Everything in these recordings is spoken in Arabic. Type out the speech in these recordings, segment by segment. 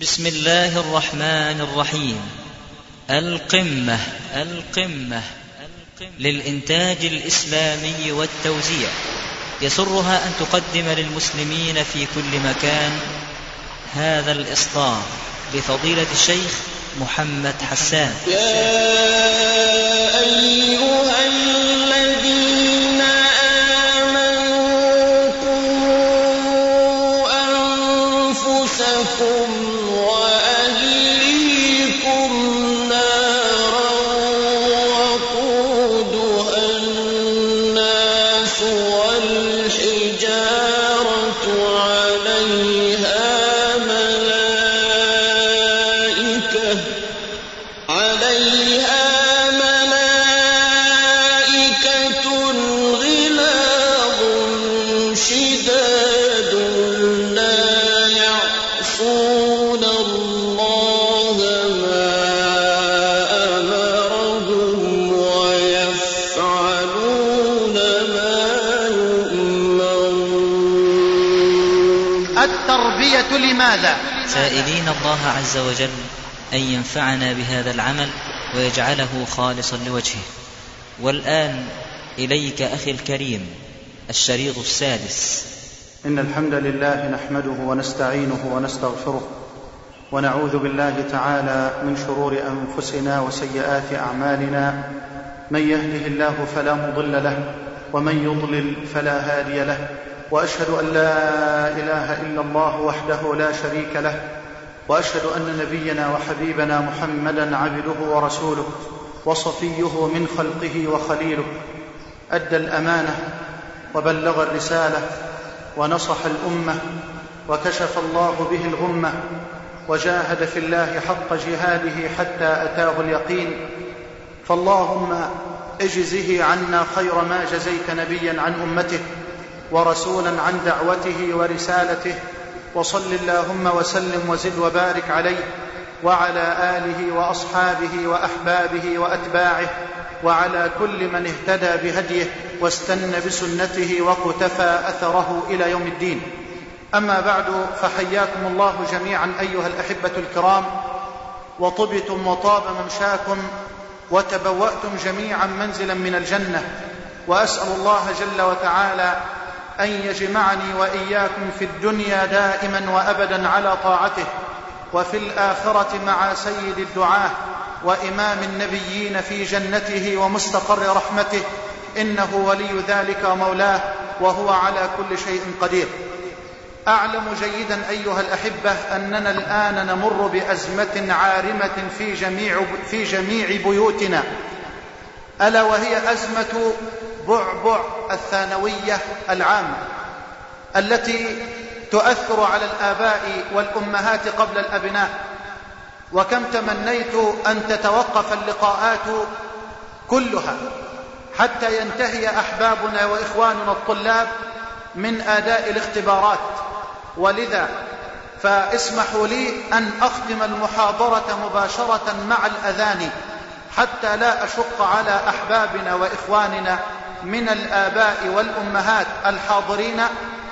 بسم الله الرحمن الرحيم. القمة القمة للإنتاج الإسلامي والتوزيع. يسرها أن تقدم للمسلمين في كل مكان هذا الإصدار لفضيلة الشيخ محمد حسان. يا أيها الله عز وجل أن ينفعنا بهذا العمل ويجعله خالصا لوجهه. والآن إليك أخي الكريم الشريط السادس. إن الحمد لله نحمده ونستعينه ونستغفره ونعوذ بالله تعالى من شرور أنفسنا وسيئات أعمالنا. من يهده الله فلا مضل له ومن يضلل فلا هادي له. وأشهد أن لا إله إلا الله وحده لا شريك له وأشهد أن نبينا وحبيبنا محمدا عبده ورسوله وصفيه من خلقه وخليله أدى الأمانة وبلغ الرسالة ونصح الأمة وكشف الله به الغمة وجاهد في الله حق جهاده حتى أتاه اليقين. فاللهم اجزه عنا خير ما جزيت نبيا عن أمته ورسولا عن دعوته ورسالته وصل اللهم وسلم وزد وبارك عليه وعلى آله وأصحابه وأحبابه وأتباعه وعلى كل من اهتدى بهديه واستنى بسنته وقتفى أثره إلى يوم الدين. أما بعد فحياكم الله جميعا أيها الأحبة الكرام وطبتم وطاب ممشاكم وتبوأتم جميعا منزلا من الجنة وأسأل الله جل وتعالى أن يجمعني وإياكم في الدنيا دائما وأبدا على طاعته وفي الآخرة مع سيد الدعاة وإمام النبيين في جنته ومستقر رحمته. إنه ولي ذلك ومولاه وهو على كل شيء قدير. أعلم جيدا أيها الأحبة أننا الآن نمر بأزمة عارمة في جميع, في جميع بيوتنا. ألا وهي أزمة بعبع الثانوية العامة التي تؤثر على الآباء والأمهات قبل الأبناء. وكم تمنيت أن تتوقف اللقاءات كلها حتى ينتهي أحبابنا وإخواننا الطلاب من آداء الاختبارات. ولذا فاسمحوا لي أن أختم المحاضرة مباشرة مع الأذان حتى لا أشق على أحبابنا وإخواننا من الآباء والأمهات الحاضرين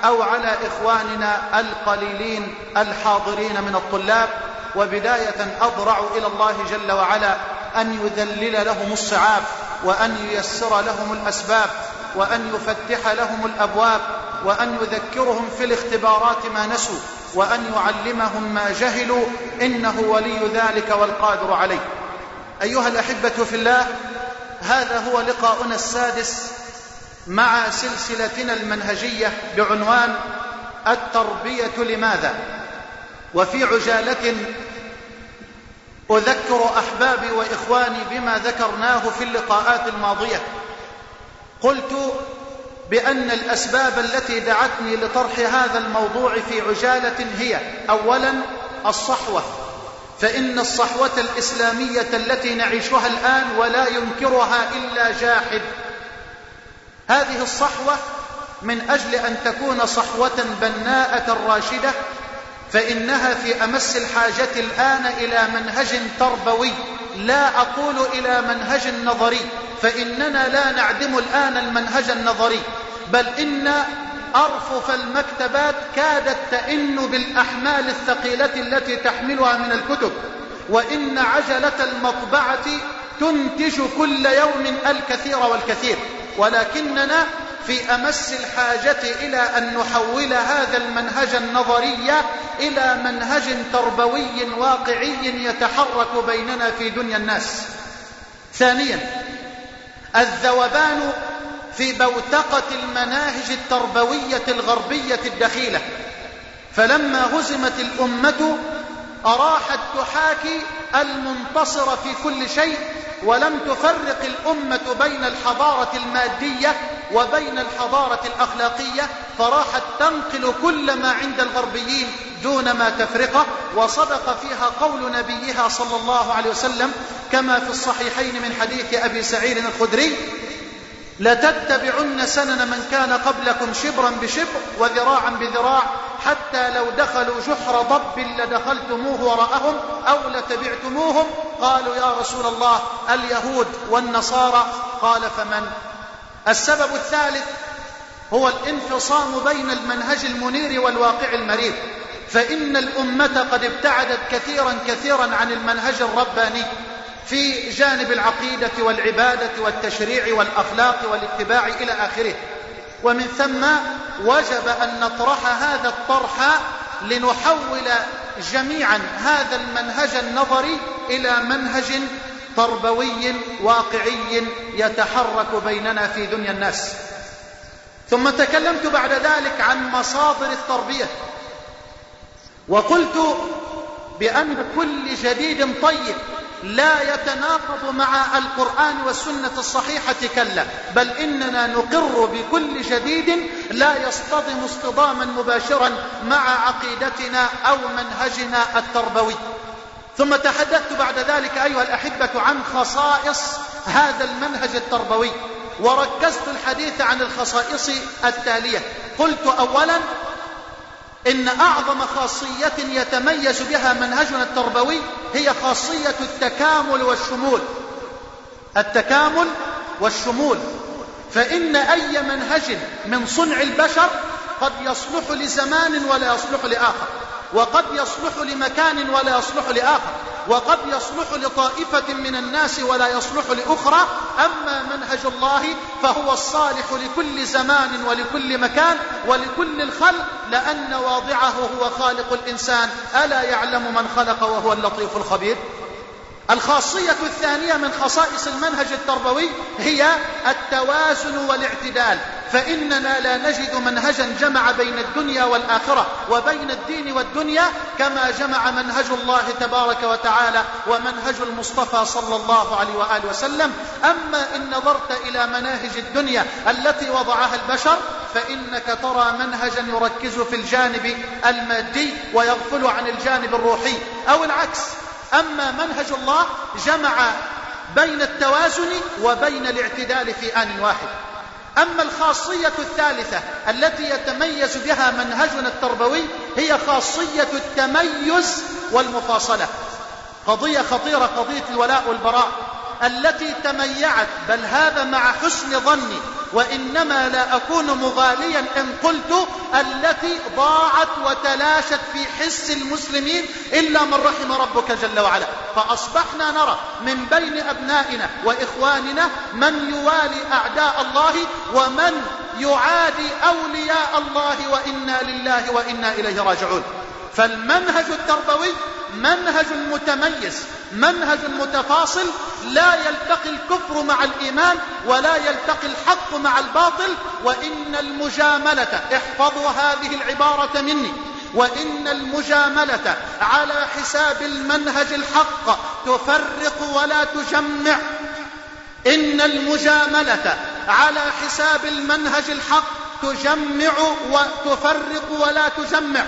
أو على إخواننا القليلين الحاضرين من الطلاب. وبداية أضرع إلى الله جل وعلا أن يذلل لهم الصعاب وأن ييسر لهم الأسباب وأن يفتح لهم الأبواب وأن يذكرهم في الاختبارات ما نسوا وأن يعلمهم ما جهلوا إنه ولي ذلك والقادر عليه. أيها الأحبة في الله هذا هو لقاؤنا السادس مع سلسلتنا المنهجية بعنوان التربية لماذا؟ وفي عجالة أذكر أحبابي وإخواني بما ذكرناه في اللقاءات الماضية. قلت بأن الأسباب التي دعتني لطرح هذا الموضوع في عجالة هي أولا الصحوة. فإن الصحوة الإسلامية التي نعيشها الآن ولا ينكرها إلا جاحد. هذه الصحوة من أجل أن تكون صحوة بناءة راشدة فإنها في أمس الحاجة الآن إلى منهج تربوي. لا أقول إلى منهج نظري فإننا لا نعدم الآن المنهج النظري بل إن أرفف المكتبات كادت تئن بالأحمال الثقيلة التي تحملها من الكتب. وإن عجلة المطبعة تنتج كل يوم الكثير والكثير. ولكننا في أمس الحاجة إلى أن نحول هذا المنهج النظري إلى منهج تربوي واقعي يتحرك بيننا في دنيا الناس. ثانيا الذوبان في بوتقة المناهج التربوية الغربية الدخيلة. فلما هزمت الأمة أراحت تحاكي المنتصر في كل شيء ولم تفرق الأمة بين الحضارة المادية وبين الحضارة الأخلاقية فراحت تنقل كل ما عند الغربيين دون ما تفرقه وصدق فيها قول نبيها صلى الله عليه وسلم كما في الصحيحين من حديث أبي سعيد الخدري لتتبعن سنن من كان قبلكم شبرا بشبر وذراعا بذراع حتى لو دخلوا جحر ضب لدخلتموه وراءهم أو لتبعتموهم قالوا يا رسول الله اليهود والنصارى. قال فمن؟ السبب الثالث هو الانفصام بين المنهج المنير والواقع المرير فإن الأمة قد ابتعدت كثيرا كثيرا عن المنهج الرباني في جانب العقيدة والعبادة والتشريع والأخلاق والاتباع إلى آخره. ومن ثم وجب أن نطرح هذا الطرح لنحول جميعا هذا المنهج النظري إلى منهج تربوي واقعي يتحرك بيننا في دنيا الناس. ثم تكلمت بعد ذلك عن مصادر التربية. وقلت بأن كل جديد طيب لا يتناقض مع القرآن والسنة الصحيحة كلا بل إننا نقر بكل جديد لا يصطدم اصطداما مباشرا مع عقيدتنا أو منهجنا التربوي. ثم تحدثت بعد ذلك أيها الأحبة عن خصائص هذا المنهج التربوي وركزت الحديث عن الخصائص التالية. قلت أولا إن أعظم خاصية يتميز بها منهجنا التربوي هي خاصية التكامل والشمول. التكامل والشمول. فإن أي منهج من صنع البشر قد يصلح لزمان ولا يصلح لآخر. وقد يصلح لمكان ولا يصلح لآخر وقد يصلح لطائفة من الناس ولا يصلح لأخرى أما منهج الله فهو الصالح لكل زمان ولكل مكان ولكل الخلق لأن واضعه هو خالق الإنسان. ألا يعلم من خلق وهو اللطيف الخبير؟ الخاصية الثانية من خصائص المنهج التربوي هي التوازن والاعتدال فإننا لا نجد منهجا جمع بين الدنيا والآخرة وبين الدين والدنيا كما جمع منهج الله تبارك وتعالى ومنهج المصطفى صلى الله عليه وآله وسلم. أما إن نظرت إلى مناهج الدنيا التي وضعها البشر فإنك ترى منهجا يركز في الجانب المادي ويغفل عن الجانب الروحي أو العكس. أما منهج الله جمع بين التوازن وبين الاعتدال في آن واحد. أما الخاصية الثالثة التي يتميز بها منهجنا التربوي هي خاصية التميز والمفاصلة. قضية خطيرة قضية الولاء والبراء. التي تميعت بل هذا مع حسن ظني وإنما لا أكون مغاليا إن قلت التي ضاعت وتلاشت في حس المسلمين إلا من رحم ربك جل وعلا. فأصبحنا نرى من بين أبنائنا وإخواننا من يوالي أعداء الله ومن يعادي أولياء الله وإنا لله وإنا إليه راجعون. فالمنهج التربوي منهج متميز منهج متفاصل لا يلتقي الكفر مع الإيمان ولا يلتقي الحق مع الباطل وإن المجاملة احفظوا هذه العبارة مني وإن المجاملة على حساب المنهج الحق تفرق ولا تجمع. إن المجاملة على حساب المنهج الحق تجمع وتفرق ولا تجمع.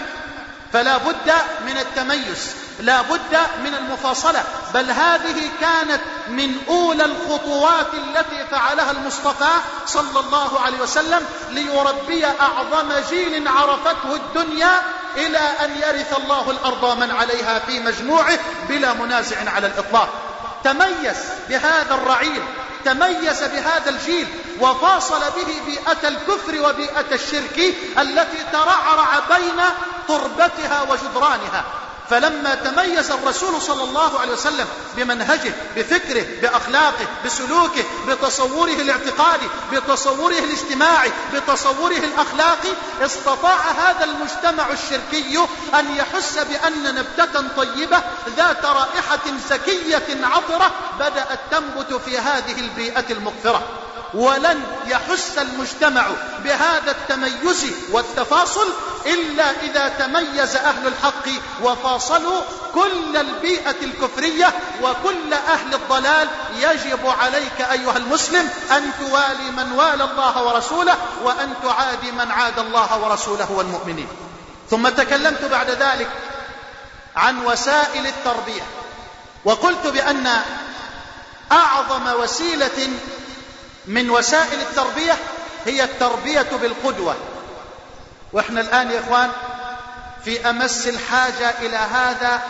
فلا بد من التميز لا بد من المفاصلة. بل هذه كانت من أولى الخطوات التي فعلها المصطفى صلى الله عليه وسلم ليربي أعظم جيل عرفته الدنيا إلى أن يرث الله الأرض من عليها في مجموعه بلا منازع على الإطلاق. تميز بهذا الرعيل تميز بهذا الجيل وفاصل به بيئة الكفر وبيئة الشرك التي ترعرع بين تربتها وجدرانها. فلما تميز الرسول صلى الله عليه وسلم بمنهجه بفكره بأخلاقه بسلوكه بتصوره الاعتقادي بتصوره الاجتماعي بتصوره الأخلاقي استطاع هذا المجتمع الشركي أن يحس بأن نبتة طيبة ذات رائحة زكية عطرة بدأت تنبت في هذه البيئة المغفرة ولن يحس المجتمع بهذا التميز والتفاصل إلا إذا تميز أهل الحق وفاصلوا كل البيئة الكفرية وكل أهل الضلال. يجب عليك أيها المسلم أن توالي من والى الله ورسوله وأن تعادي من عاد الله ورسوله والمؤمنين. ثم تكلمت بعد ذلك عن وسائل التربية وقلت بأن أعظم وسيلة من وسائل التربية هي التربية بالقدوة وإحنا الآن يا إخوان في أمس الحاجة إلى هذا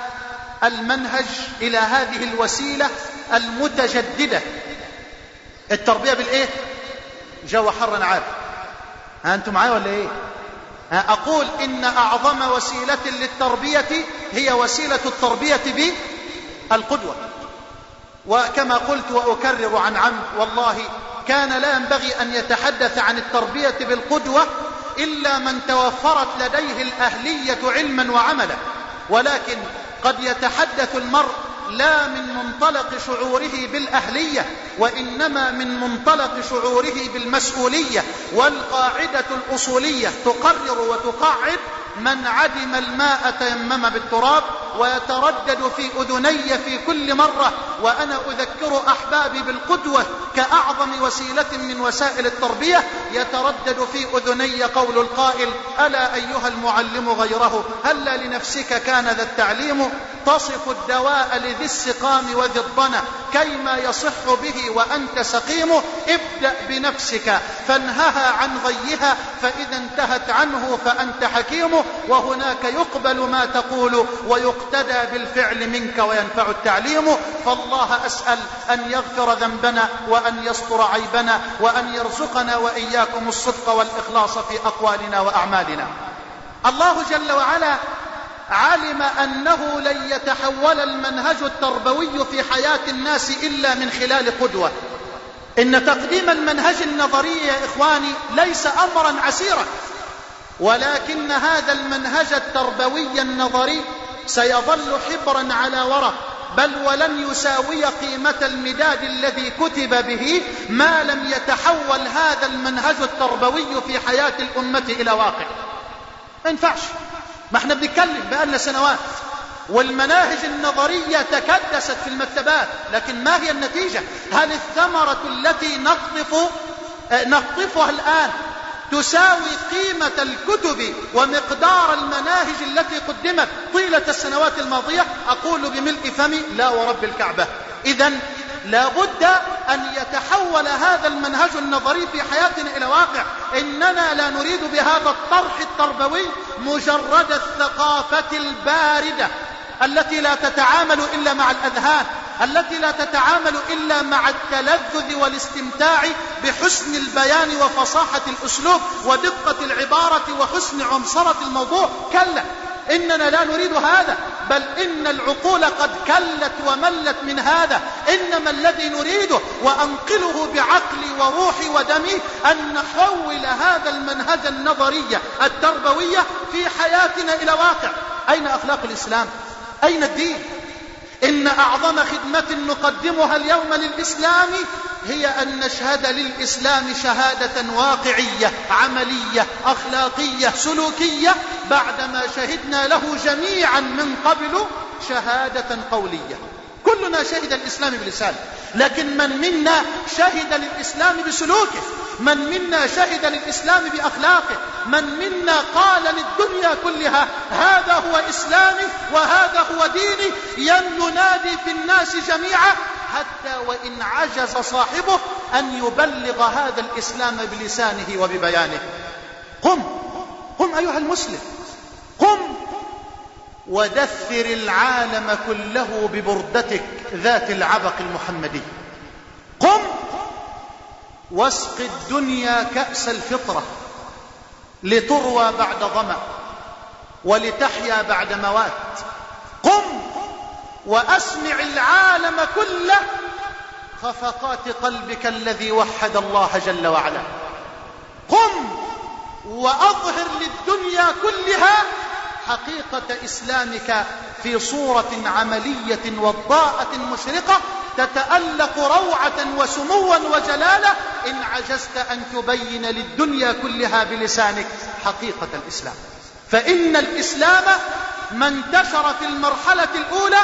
المنهج إلى هذه الوسيلة المتجددة التربية بالإيه؟ جو حر عاد ها أنتم معايا ولا إيه؟ أقول إن أعظم وسيلة للتربية هي وسيلة التربية بالقدوة وكما قلت وأكرر عن عمد والله كان لا ينبغي أن يتحدث عن التربية بالقدوة إلا من توفرت لديه الأهلية علما وعملا. ولكن قد يتحدث المرء لا من منطلق شعوره بالأهلية وإنما من منطلق شعوره بالمسؤولية والقاعدة الأصولية تقرر وتقعد من عدم الماء تيمم بالتراب ويتردد في أذني في كل مرة وأنا أذكر أحبابي بالقدوة كأعظم وسيلة من وسائل التربية. يتردد في أذني قول القائل ألا أيها المعلم غيره هل لنفسك كان ذا التعليم؟ تصف الدواء لذي السقام وذي الضنا كيما يصح به وأنت سقيم؟ ابدأ بنفسك فانهها عن غيها فإذا انتهت عنه فأنت حكيم وهناك يقبل ما تقول ويقتدى بالفعل منك وينفع التعليم فالله أسأل أن يغفر ذنبنا وأن يستر عيبنا وأن يرزقنا وإياكم الصدق والإخلاص في أقوالنا وأعمالنا. الله جل وعلا علم أنه لن يتحول المنهج التربوي في حياة الناس إلا من خلال قدوة. إن تقديم المنهج النظري يا إخواني ليس أمرا عسيرا ولكن هذا المنهج التربوي النظري سيظل حبرا على ورق بل ولن يساوي قيمة المداد الذي كتب به ما لم يتحول هذا المنهج التربوي في حياة الأمة إلى واقع. ما ينفعش. ما إحنا بنتكلم بقالنا سنوات. والمناهج النظرية تكدست في المكتبات لكن ما هي النتيجة؟ هل الثمرة التي نقطف نقطفها الآن تساوي قيمة الكتب ومقدار المناهج التي قدمت طيلة السنوات الماضية. أقول بملء فمي لا ورب الكعبة. إذا لا بد أن يتحول هذا المنهج النظري في حياتنا إلى واقع. إننا لا نريد بهذا الطرح التربوي مجرد الثقافة الباردة التي لا تتعامل إلا مع الأذهان. التي لا تتعامل إلا مع التلذذ والاستمتاع بحسن البيان وفصاحة الأسلوب ودقة العبارة وحسن عنصرة الموضوع. كلا إننا لا نريد هذا بل إن العقول قد كلت وملت من هذا. إنما الذي نريده وأنقله بعقلي وروحي ودمي أن نحول هذا المنهج النظرية التربوية في حياتنا إلى واقع. أين أخلاق الإسلام؟ أين الدين؟ إن أعظم خدمة نقدمها اليوم للإسلام هي أن نشهد للإسلام شهادة واقعية عملية أخلاقية سلوكية بعدما شهدنا له جميعا من قبل شهادة قولية. كلنا شهد الإسلام بلسانه لكن من منا شهد للإسلام بسلوكه؟ من منا شهد للإسلام بأخلاقه؟ من منا قال للدنيا كلها هذا هو إسلامي وهذا هو ديني ينادي في الناس جميعا. حتى وإن عجز صاحبه أن يبلغ هذا الإسلام بلسانه وببيانه. قم قم أيها المسلم. قم ودثر العالم كله ببردتك ذات العبق المحمدي. قم واسق الدنيا كأس الفطرة لتروى بعد ظمأ ولتحيا بعد موات. قم وأسمع العالم كله خفقات قلبك الذي وحد الله جل وعلا. قم وأظهر للدنيا كلها حقيقة إسلامك في صورة عملية وضاءة مشرقة تتألق روعة وسموا وجلالة إن عجزت أن تبين للدنيا كلها بلسانك حقيقة الإسلام. فإن الإسلام ما انتشر في المرحلة الأولى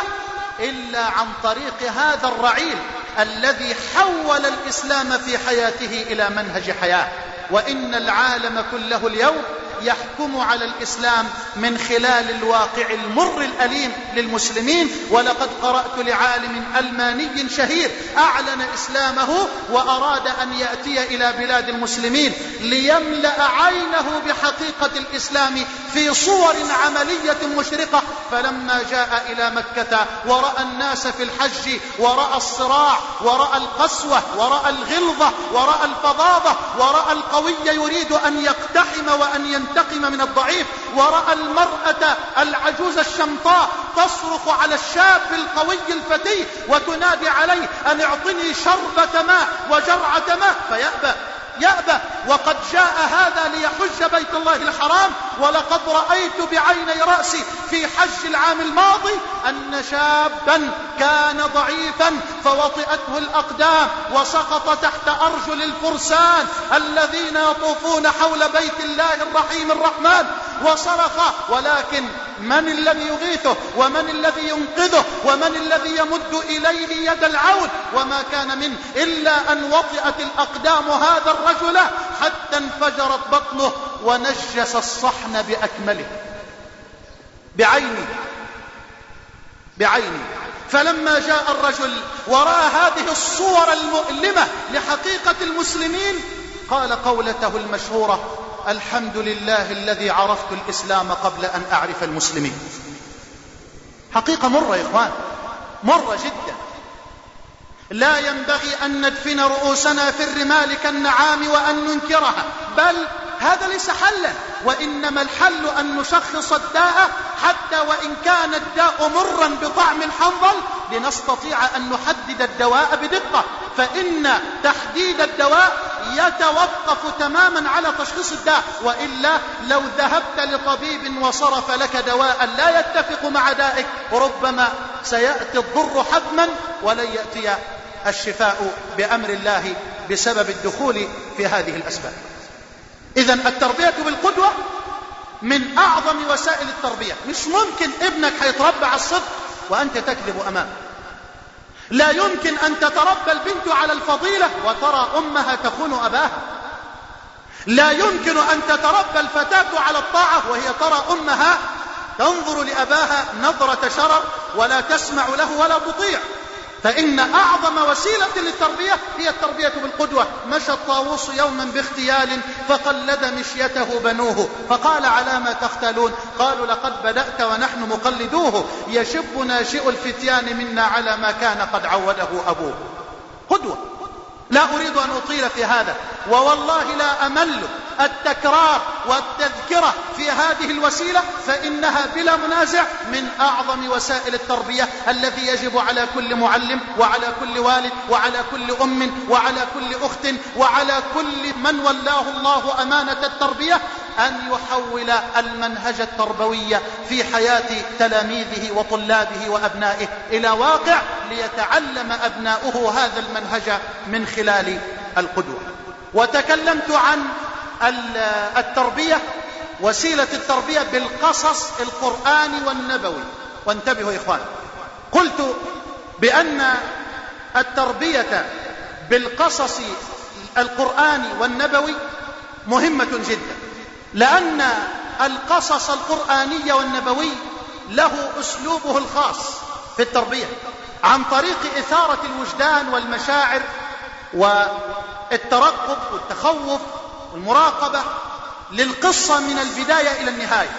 إلا عن طريق هذا الرعيل الذي حول الإسلام في حياته إلى منهج حياة. وإن العالم كله اليوم يحكم على الإسلام من خلال الواقع المر الأليم للمسلمين. ولقد قرأت لعالم ألماني شهير أعلن إسلامه وأراد أن يأتي إلى بلاد المسلمين ليملأ عينه بحقيقة الإسلام في صور عملية مشرقة. فلما جاء إلى مكة ورأى الناس في الحج ورأى الصراع ورأى القسوة ورأى الغلظة ورأى الفظاظة ورأى القوي يريد أن يقتحم وأن ينتهي ينتقم من الضعيف ورأى المرأة العجوز الشمطاء تصرخ على الشاب القوي الفتي وتنادي عليه أن اعطني شربة ماء وجرعة ماء فيأبى. يأبى وقد جاء هذا ليحج بيت الله الحرام ولقد رأيت بعيني رأسي في حج العام الماضي أن شابا كان ضعيفا فوطئته الأقدام وسقط تحت أرجل الفرسان الذين يطوفون حول بيت الله الرحيم الرحمن. وصرخ ولكن من الذي يغيثه؟ ومن الذي ينقذه؟ ومن الذي يمد إليه يد العون؟ وما كان منه إلا أن وطئت الأقدام هذا الرجل حتى انفجرت بطنه ونجس الصحن بأكمله. بعيني. بعيني. فلما جاء الرجل ورأى هذه الصور المؤلمة لحقيقة المسلمين قال قولته المشهورة الحمد لله الذي عرفت الإسلام قبل أن أعرف المسلمين. حقيقة مرة يا إخوان. مرة جدا. لا ينبغي أن ندفن رؤوسنا في الرمال كالنعام وأن ننكرها بل هذا ليس حلا وإنما الحل أن نشخص الداء حتى وإن كان الداء مرا بطعم الحنظل لنستطيع أن نحدد الدواء بدقة. فإن تحديد الدواء يتوقف تماما على تشخيص الداء وإلا لو ذهبت لطبيب وصرف لك دواء لا يتفق مع دائك ربما سيأتي الضر حتما ولن يأتي الشفاء بأمر الله بسبب الدخول في هذه الأسباب. إذا التربية بالقدوة من أعظم وسائل التربية. مش ممكن ابنك هيتربى على الصدق وأنت تكذب أمامه. لا يمكن أن تتربى البنت على الفضيلة وترى أمها تخون أباها. لا يمكن أن تتربى الفتاة على الطاعة وهي ترى أمها تنظر لأباها نظرة شرر ولا تسمع له ولا تطيع. فإن أعظم وسيلة للتربية هي التربية بالقدوة. مشى الطاووس يوما باختيال فقلد مشيته بنوه فقال على ما تختالون قالوا لقد بدأت ونحن مقلدوه. يشب ناشئ الفتيان منا على ما كان قد عوده أبوه. قدوة. لا أريد أن أطيل في هذا ووالله لا أمل التكرار والتذكرة في هذه الوسيلة فإنها بلا منازع من أعظم وسائل التربية الذي يجب على كل معلم وعلى كل والد وعلى كل أم وعلى كل أخت وعلى كل من ولاه الله أمانة التربية أن يحول المنهج التربوي في حياة تلاميذه وطلابه وأبنائه إلى واقع ليتعلم أبناؤه هذا المنهج من خلال القدوة. وتكلمت عن التربية وسيلة التربية بالقصص القرآني والنبوي. وانتبهوا يا إخوان. قلت بأن التربية بالقصص القرآني والنبوي مهمة جدا. لأن القصص القرآني والنبوي له أسلوبه الخاص في التربية عن طريق إثارة الوجدان والمشاعر والترقب والتخوف والمراقبة للقصة من البداية إلى النهاية.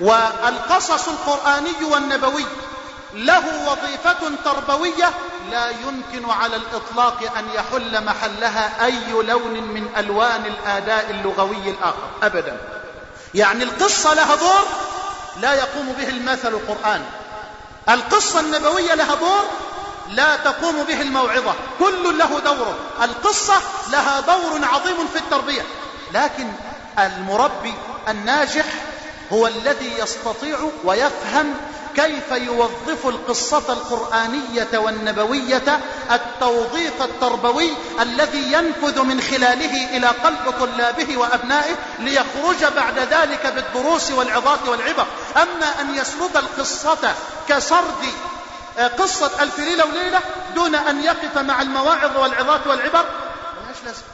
والقصص القرآني والنبوي له وظيفة تربوية لا يمكن على الإطلاق أن يحل محلها أي لون من ألوان الآداء اللغوي الآخر أبدا. يعني القصة لها دور لا يقوم به المثل القرآن. القصة النبوية لها دور لا تقوم به الموعظة كل له دوره. القصة لها دور عظيم في التربية. لكن المربي الناجح هو الذي يستطيع ويفهم كيف يوظف القصة القرآنية والنبوية التوظيف التربوي الذي ينفذ من خلاله إلى قلب طلابه وأبنائه ليخرج بعد ذلك بالدروس والعظات والعبر؟ أما أن يسرد القصة كسرد آه، قصة ألف ليلة وليلة دون أن يقف مع المواعظ والعظات والعبر؟ لازمة.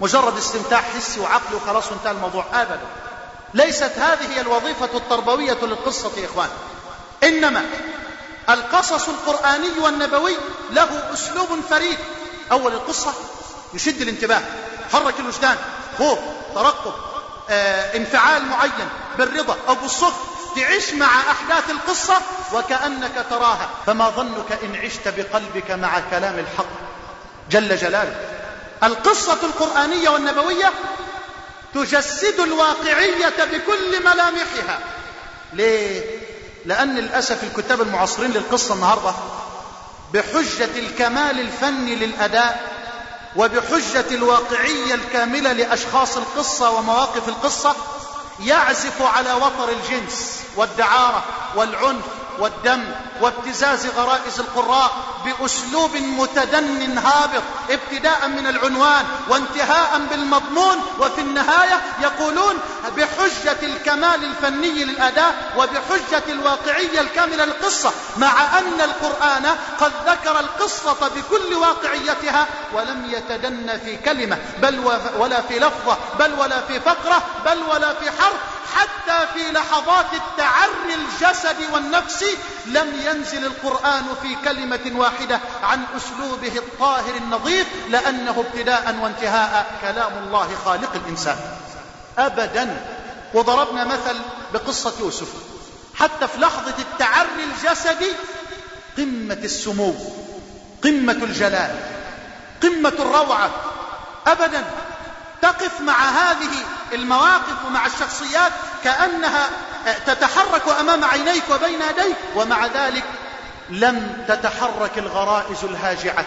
مجرد استمتاع حسي وعقلي وخلاص وانتهى الموضوع أبدا. ليست هذه هي الوظيفة التربوية للقصة يا إخوان. إنما القصص القرآني والنبوي له أسلوب فريد. أول القصة يشد الانتباه حرك الوجدان خوف ترقب آه، انفعال معين بالرضا أو بالسخط تعيش مع أحداث القصة وكأنك تراها. فما ظنك إن عشت بقلبك مع كلام الحق جل جلاله. القصة القرآنية والنبوية تجسد الواقعية بكل ملامحها. ليه؟ لأن للأسف الكتاب المعاصرين للقصة النهاردة بحجة الكمال الفني للأداء وبحجة الواقعية الكاملة لأشخاص القصة ومواقف القصة يعزف على وتر الجنس والدعارة والعنف والدم وابتزاز غرائز القراء بأسلوب متدن هابط ابتداء من العنوان وانتهاء بالمضمون وفي النهاية يقولون بحجة الكمال الفني للأداء وبحجة الواقعية الكاملة للقصة مع أن القرآن قد ذكر القصة بكل واقعيتها ولم يتدن في كلمة بل ولا في لفظة بل ولا في فقرة بل ولا في حرف. حتى في لحظات التعري الجسد والنفس لم ينزل القرآن في كلمة واحدة عن أسلوبه الطاهر النظيف لأنه ابتداء وانتهاء كلام الله خالق الإنسان. أبدا. وضربنا مثل بقصة يوسف. حتى في لحظة التعري الجسدي قمة السمو قمة الجلال قمة الروعة. أبدا. تقف مع هذه المواقف ومع الشخصيات كأنها تتحرك أمام عينيك وبين يديك ومع ذلك لم تتحرك الغرائز الهاجعة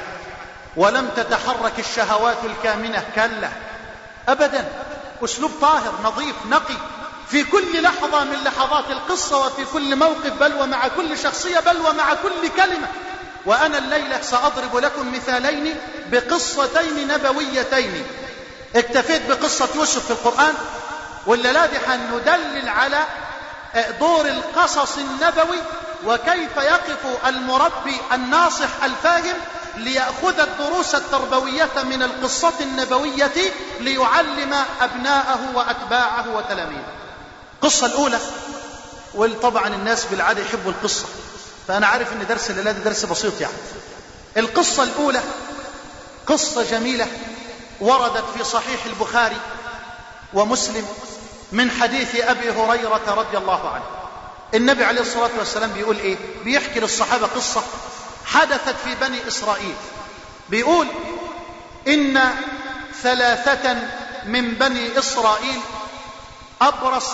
ولم تتحرك الشهوات الكامنة. كلا أبدا. أسلوب طاهر نظيف نقي. في كل لحظة من لحظات القصة وفي كل موقف بل ومع كل شخصية بل ومع كل كلمة. وأنا الليلة سأضرب لكم مثالين بقصتين نبويتين. اكتفيت بقصة يوسف في القرآن؟ ولا دي حندلل على دور القصص النبوي وكيف يقف المربي الناصح الفاهم ليأخذ الدروس التربوية من القصة النبوية ليعلم أبناءه وأتباعه وتلاميذه. القصة الأولى وطبعا الناس بالعادة يحبوا القصة فأنا عارف أن درس الليلة درس بسيط يعني. القصة الأولى قصة جميلة. وردت في صحيح البخاري ومسلم من حديث أبي هريرة رضي الله عنه. النبي عليه الصلاة والسلام بيقول إيه؟ بيحكي للصحابة قصة حدثت في بني إسرائيل. بيقول إن ثلاثة من بني إسرائيل أبرص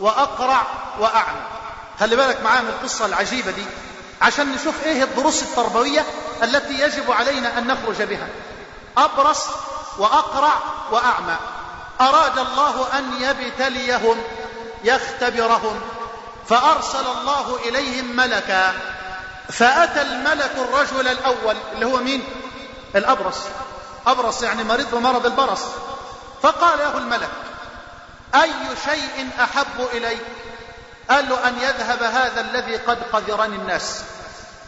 وأقرع وأعمى. خلي بالك معايا من القصة العجيبة دي عشان نشوف إيه الدروس التربوية التي يجب علينا أن نخرج بها. أبرص وأقرع وأعمى. أراد الله أن يبتليهم يختبرهم فأرسل الله إليهم ملكا. فأتى الملك الرجل الأول اللي هو مين؟ الأبرص. أبرص يعني مريض بمرض البرص. فقال له الملك أي شيء أحب إليك؟ قال له أن يذهب هذا الذي قد قذرني الناس.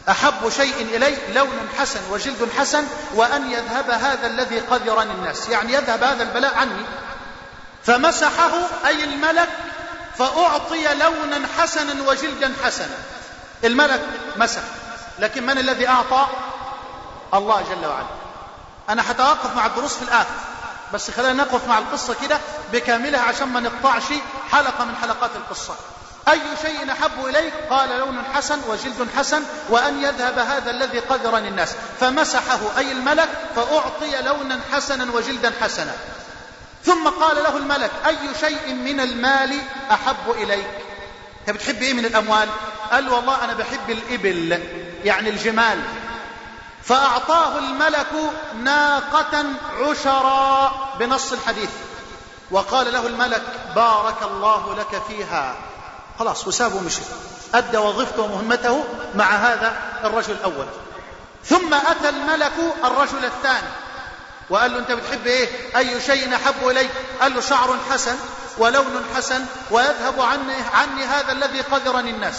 أحب شيء إلي لون حسن وجلد حسن وأن يذهب هذا الذي قذرني الناس. يعني يذهب هذا البلاء عني. فمسحه أي الملك فأعطي لونا حسنا وجلدا حسنا. الملك مسح. لكن من الذي أعطى؟ الله جل وعلا. أنا هتوقف مع الدروس في الآخر. بس خلينا نقف مع القصة كده بكاملها عشان ما نقطعش حلقة من حلقات القصة. أي شيء أحب إليك؟ قال لون حسن وجلد حسن وأن يذهب هذا الذي قذرني الناس. فمسحه أي الملك فأعطي لونا حسنا وجلدا حسنا. ثم قال له الملك أي شيء من المال أحب إليك؟ أنت بتحب إيه من الأموال؟ قال والله أنا بحب الإبل يعني الجمال. فأعطاه الملك ناقة عشرا بنص الحديث. وقال له الملك بارك الله لك فيها. خلاص وسابه ومشي أدى وظيفته ومهمته مع هذا الرجل الأول. ثم أتى الملك الرجل الثاني. وقال له أنت بتحب إيه؟ أي شيء أحب إليك قال له شعر حسن ولون حسن ويذهب عني, عني هذا الذي قذرني الناس.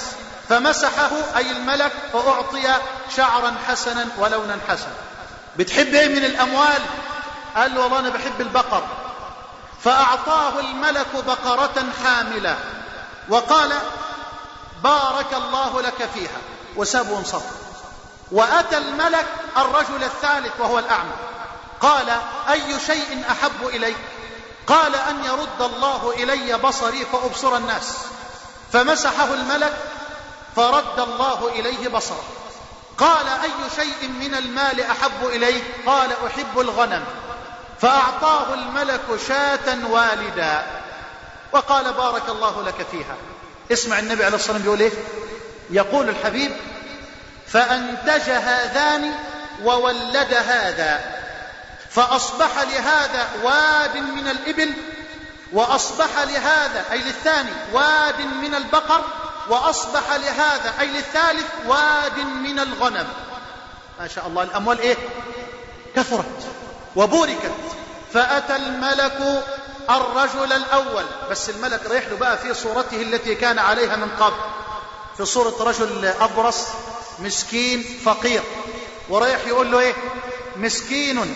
فمسحه أي الملك فأعطي شعرا حسنا ولونا حسنا. بتحب إيه من الأموال قال له والله أنا بحب البقر. فأعطاه الملك بقرة حاملة. وقال بارك الله لك فيها وسابه وانصف وأتى الملك الرجل الثالث وهو الأعمى. قال أي شيء أحب إليك؟ قال أن يرد الله إلي بصري فأبصر الناس. فمسحه الملك فرد الله إليه بصره. قال أي شيء من المال أحب إليك؟ قال أحب الغنم. فأعطاه الملك شاة والدا. وقال بارك الله لك فيها. اسمع النبي عليه الصلاة والسلام يقول إيه؟ يقول الحبيب فأنتج هذان وولد هذا فأصبح لهذا واد من الإبل وأصبح لهذا أي للثاني واد من البقر وأصبح لهذا أي للثالث واد من الغنم. ما شاء الله الأموال إيه؟ كثرت وبوركت. فأتى الملك الرجل الأول. بس الملك رايح له بقى في صورته التي كان عليها من قبل. في صورة رجل أبرص مسكين فقير. ورايح يقول له إيه؟ مسكين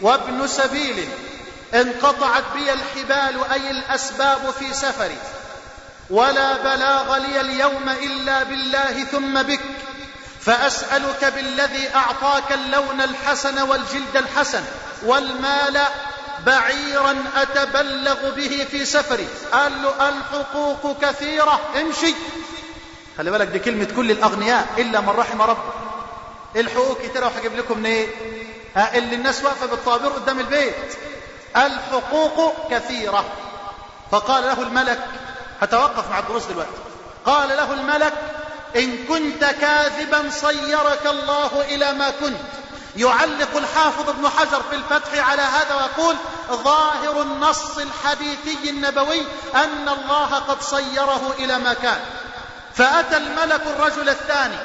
وابن سبيل. انقطعت بي الحبال أي الأسباب في سفري. ولا بلاغ لي اليوم إلا بالله ثم بك. فأسألك بالذي أعطاك اللون الحسن والجلد الحسن والمال بعيرا أتبلغ به في سفري. قال له الحقوق كثيرة امشي. خلي بالك دي كلمة كل الأغنياء إلا من رحم ربه. الحقوق كثيرة وهجيب لكم منين؟ ها اللي الناس واقفة بالطوابير قدام البيت. الحقوق كثيرة. فقال له الملك هتوقف مع الدروس دلوقتي. قال له الملك إن كنت كاذبا صيرك الله إلى ما كنت. يعلق الحافظ ابن حجر في الفتح على هذا ويقول ظاهر النص الحديثي النبوي أن الله قد صيره إلى ما كان. فأتى الملك الرجل الثاني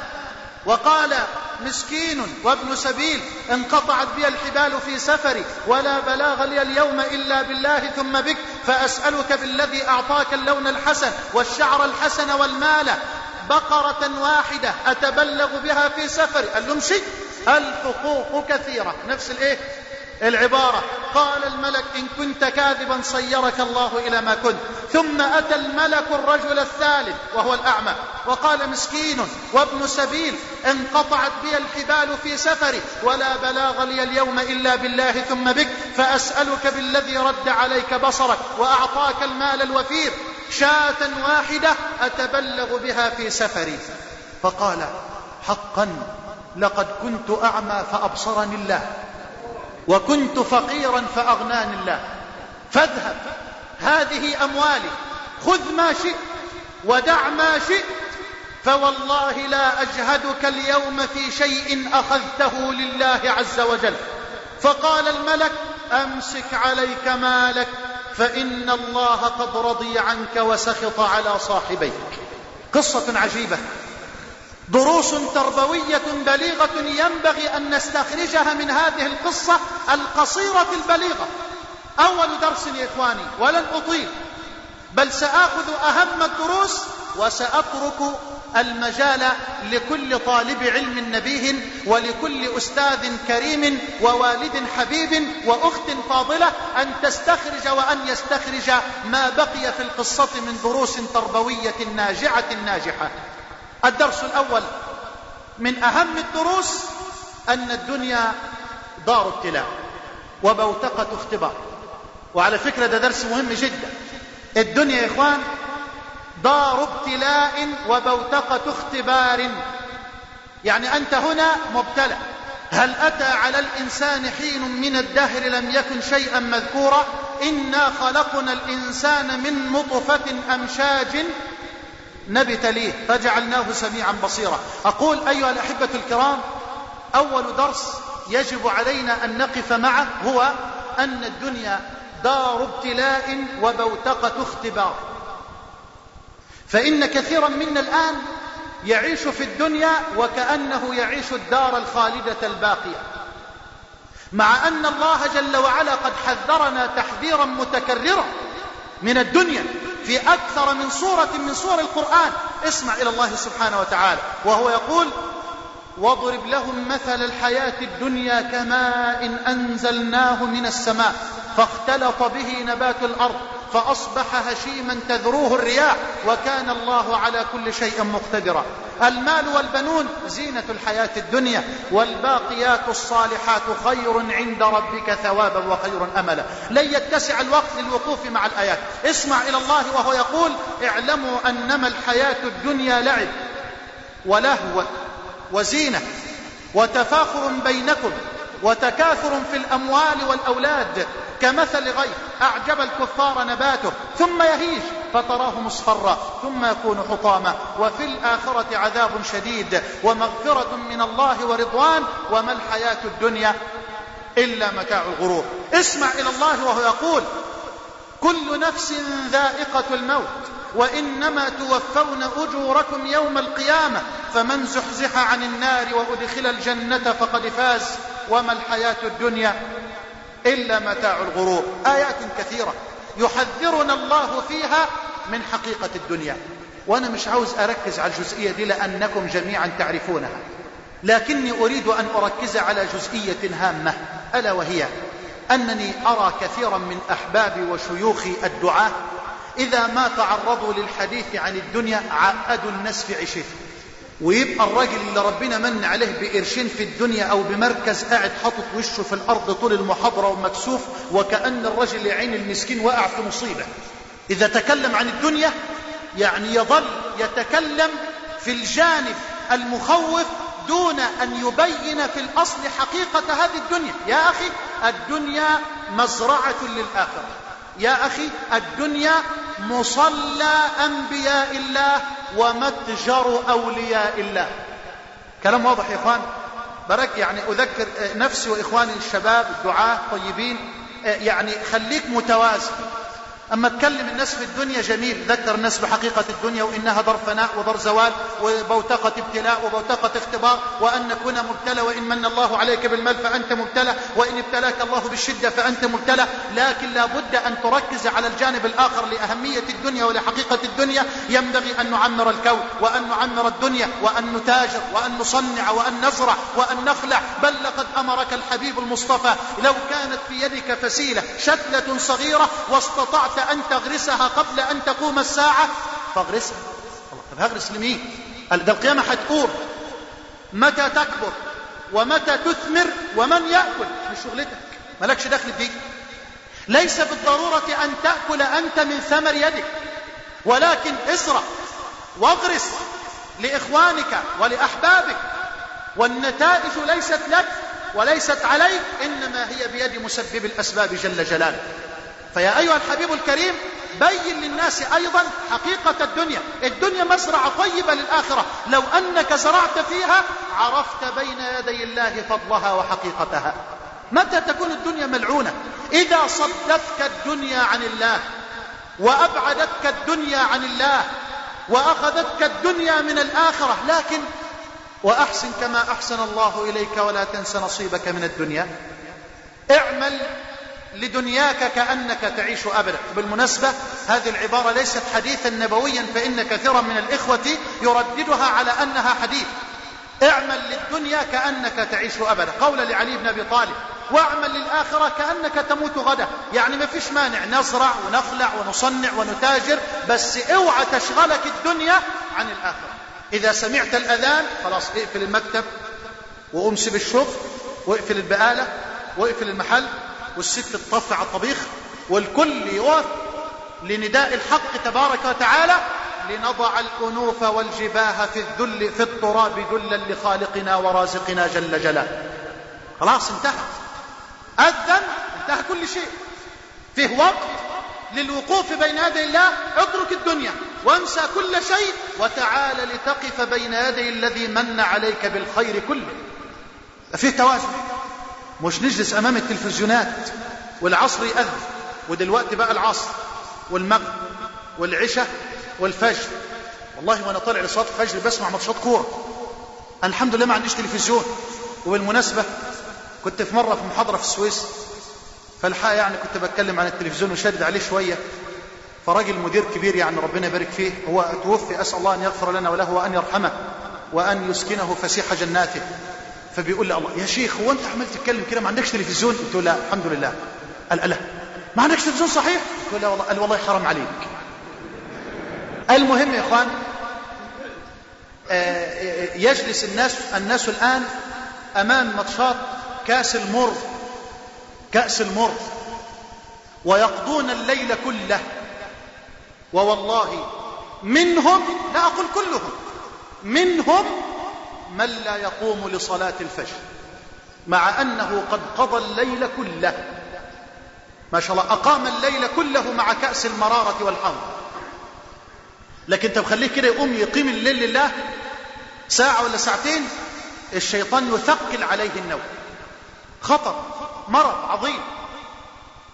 وقال مسكين وابن سبيل انقطعت بي الحبال في سفري ولا بلاغ لي اليوم إلا بالله ثم بك فأسألك بالذي أعطاك اللون الحسن والشعر الحسن والمال بقرة واحدة أتبلغ بها في سفري. قال له امشي. الحقوق كثيرة؟ نفس الإيه؟ العبارة. قال الملك إن كنت كاذبا صيرك الله إلى ما كنت. ثم أتى الملك الرجل الثالث وهو الأعمى. وقال مسكين وابن سبيل انقطعت بي الحبال في سفري ولا بلاغ لي اليوم إلا بالله ثم بك فأسألك بالذي رد عليك بصرك وأعطاك المال الوفير. شاة واحدة أتبلغ بها في سفري. فقال حقا لقد كنت أعمى فأبصرني الله. وكنت فقيرا فأغناني الله. فاذهب. هذه أموالي. خذ ما شئت ودع ما شئت. فوالله لا أجهدك اليوم في شيء أخذته لله عز وجل. فقال الملك أمسك عليك مالك. فإن الله قد رضي عنك وسخط على صاحبيك. قصة عجيبة. دروس تربوية بليغة ينبغي أن نستخرجها من هذه القصة القصيرة البليغة. أول درس يا إخواني ولن أطيل بل سآخذ أهم الدروس وسأترك المجال لكل طالب علم نبيه ولكل أستاذ كريم ووالد حبيب وأخت فاضلة أن تستخرج وأن يستخرج ما بقي في القصة من دروس تربوية ناجعة ناجحة. الدرس الأول من أهم الدروس أن الدنيا دار ابتلاء وبوتقة اختبار. وعلى فكرة ده درس مهم جدا. الدنيا يا إخوان دار ابتلاء وبوتقة اختبار. يعني أنت هنا مبتلى. هل أتى على الإنسان حين من الدهر لم يكن شيئا مذكورا؟ إنا خلقنا الإنسان من نطفة أمشاج نبتليه فجعلناه سميعا بصيرا. أقول أيها الأحبة الكرام أول درس يجب علينا أن نقف معه هو أن الدنيا دار ابتلاء وبوتقة اختبار. فإن كثيرا منا الآن يعيش في الدنيا وكأنه يعيش الدار الخالدة الباقية. مع أن الله جل وعلا قد حذرنا تحذيرا متكررا من الدنيا. في أكثر من صورة من صور القرآن. اسمع إلى الله سبحانه وتعالى. وهو يقول واضرب لهم مثل الحياة الدنيا كماء أنزلناه من السماء فاختلط به نبات الأرض فأصبح هشيما تذروه الرياح وكان الله على كل شيء مقتدرا. المال والبنون زينة الحياة الدنيا والباقيات الصالحات خير عند ربك ثوابا وخير أملا. لن يتسع الوقت للوقوف مع الآيات. اسمع إلى الله وهو يقول اعلموا أنما الحياة الدنيا لعب ولهو. وزينة وتفاخر بينكم وتكاثر في الأموال والأولاد. كمثل غيث أعجب الكفار نباته ثم يهيج فتراه مصفرا ثم يكون حطاما. وفي الآخرة عذاب شديد ومغفرة من الله ورضوان. وما الحياة الدنيا إلا متاع الغرور. اسمع إلى الله وهو يقول كل نفس ذائقة الموت. وإنما توفون أجوركم يوم القيامة فمن زحزح عن النار وأدخل الجنة فقد فاز وما الحياة الدنيا إلا متاع الغرور. آيات كثيرة يحذرنا الله فيها من حقيقة الدنيا. وأنا مش عاوز أركز على الجزئية دي لأنكم جميعا تعرفونها. لكني أريد أن أركز على جزئية هامة ألا وهي أنني أرى كثيرا من أحبابي وشيوخي الدعاة إذا ما تعرضوا للحديث عن الدنيا عقدوا الناس في عيشته ويبقى الراجل اللي ربنا من عليه بقرشين في الدنيا أو بمركز قاعد حاطط وشه في الأرض طول المحاضرة ومكسوف وكأن الرجل يعين المسكين واقع في مصيبة. إذا تكلم عن الدنيا يعني يظل يتكلم في الجانب المخوف دون أن يبين في الأصل حقيقة هذه الدنيا. يا أخي الدنيا مزرعة للآخرة. يا أخي الدنيا مصلى أنبياء الله ومتجر أولياء الله. كلام واضح يا إخوان؟ برك يعني أذكر نفسي وإخواني الشباب الدعاة الطيبين يعني خليك متوازن. أما تكلم الناس في الدنيا جميل ذكر الناس بحقيقة الدنيا وإنها دار فناء ودار زوال وبوتقة ابتلاء وبوتقة اختبار وأن كنا مبتلى وإن من الله عليك بالمال فأنت مبتلى وإن ابتلاك الله بالشدة فأنت مبتلى. لكن لا بد أن تركز على الجانب الآخر لأهمية الدنيا ولحقيقة الدنيا. ينبغي أن نعمر الكون وأن نعمر الدنيا وأن نتاجر وأن نصنع وأن نزرع وأن نخلع. بل لقد أمرك الحبيب المصطفى. لو كانت في يدك فسيلة شتلة صغيرة واستطعت أن تغرسها قبل أن تقوم الساعة؟ فاغرسها طب هغرس لمين؟ ده القيامة هتقوم متى تكبر؟ ومتى تثمر؟ ومن يأكل؟ مش شغلتك. مالكش دخل فيك. ليس بالضرورة أن تأكل أنت من ثمر يدك ولكن ازرع واغرس لإخوانك ولأحبابك. والنتائج ليست لك وليست عليك إنما هي بيد مسبب الأسباب جل جلاله. فيا أيها الحبيب الكريم بين للناس أيضا حقيقة الدنيا. الدنيا مزرعة طيبة للآخرة. لو أنك زرعت فيها عرفت بين يدي الله فضلها وحقيقتها. متى تكون الدنيا ملعونة؟ إذا صدتك الدنيا عن الله وأبعدتك الدنيا عن الله وأخذتك الدنيا من الآخرة. لكن وأحسن كما أحسن الله إليك ولا تنس نصيبك من الدنيا. اعمل لدنياك كأنك تعيش أبدا. بالمناسبة هذه العبارة ليست حديثا نبويا فإن كثيرا من الإخوة يرددها على أنها حديث. اعمل للدنيا كأنك تعيش أبدا. قول لعلي بن أبي طالب واعمل للآخرة كأنك تموت غدا. يعني ما فيش مانع نزرع ونخلع ونصنع ونتاجر بس اوعى تشغلك الدنيا عن الآخرة. إذا سمعت الأذان خلاص اقفل المكتب وأمسي بالشغل واقفل البقالة واقفل المحل والست تطفي على الطبيخ والكل يوافق لنداء الحق تبارك وتعالى لنضع الأنوف والجباه في الذل في التراب ذلا لخالقنا ورازقنا جل جلاله. خلاص انتهى. أذن انتهى كل شيء. فيه وقت للوقوف بين يدي الله. اترك الدنيا وانسى كل شيء وتعال لتقف بين يدي الذي من عليك بالخير كله. فيه توازن. مش نجلس أمام التلفزيونات والعصر يأذن ودلوقتي بقى العصر والمغرب والعشاء والفجر. والله وأنا طالع لصلاة الفجر بسمع ماتشات كورة. الحمد لله ما عنديش تلفزيون. وبالمناسبة كنت في مرة في محاضرة في السويس فالحقيقة يعني كنت بتكلم عن التلفزيون وشادد عليه شوية. فراجل مدير كبير يعني ربنا يبارك فيه هو توفي أسأل الله أن يغفر لنا وله وأن يرحمه وأن يسكنه فسيح جناته. فبيقول لي الله يا شيخ هو أنت عمال تتكلم كده ما عندكش تلفزيون؟ قلت له لا الحمد لله. قال لا ما عندكش تلفزيون صحيح؟ قلت له لا والله. قال والله حرام عليك. المهم يا إخوان يجلس الناس الناس الآن أمام ماتشات كأس المر كأس المر ويقضون الليل كله ووالله منهم لا أقول كلهم منهم من لا يقوم لصلاة الفجر مع أنه قد قضى الليل كله. ما شاء الله أقام الليل كله مع كأس المرارة والحمر لكن انت مخليه كده يقوم يقيم الليل لله. ساعة ولا ساعتين الشيطان يثقل عليه النوم. خطر مرض عظيم.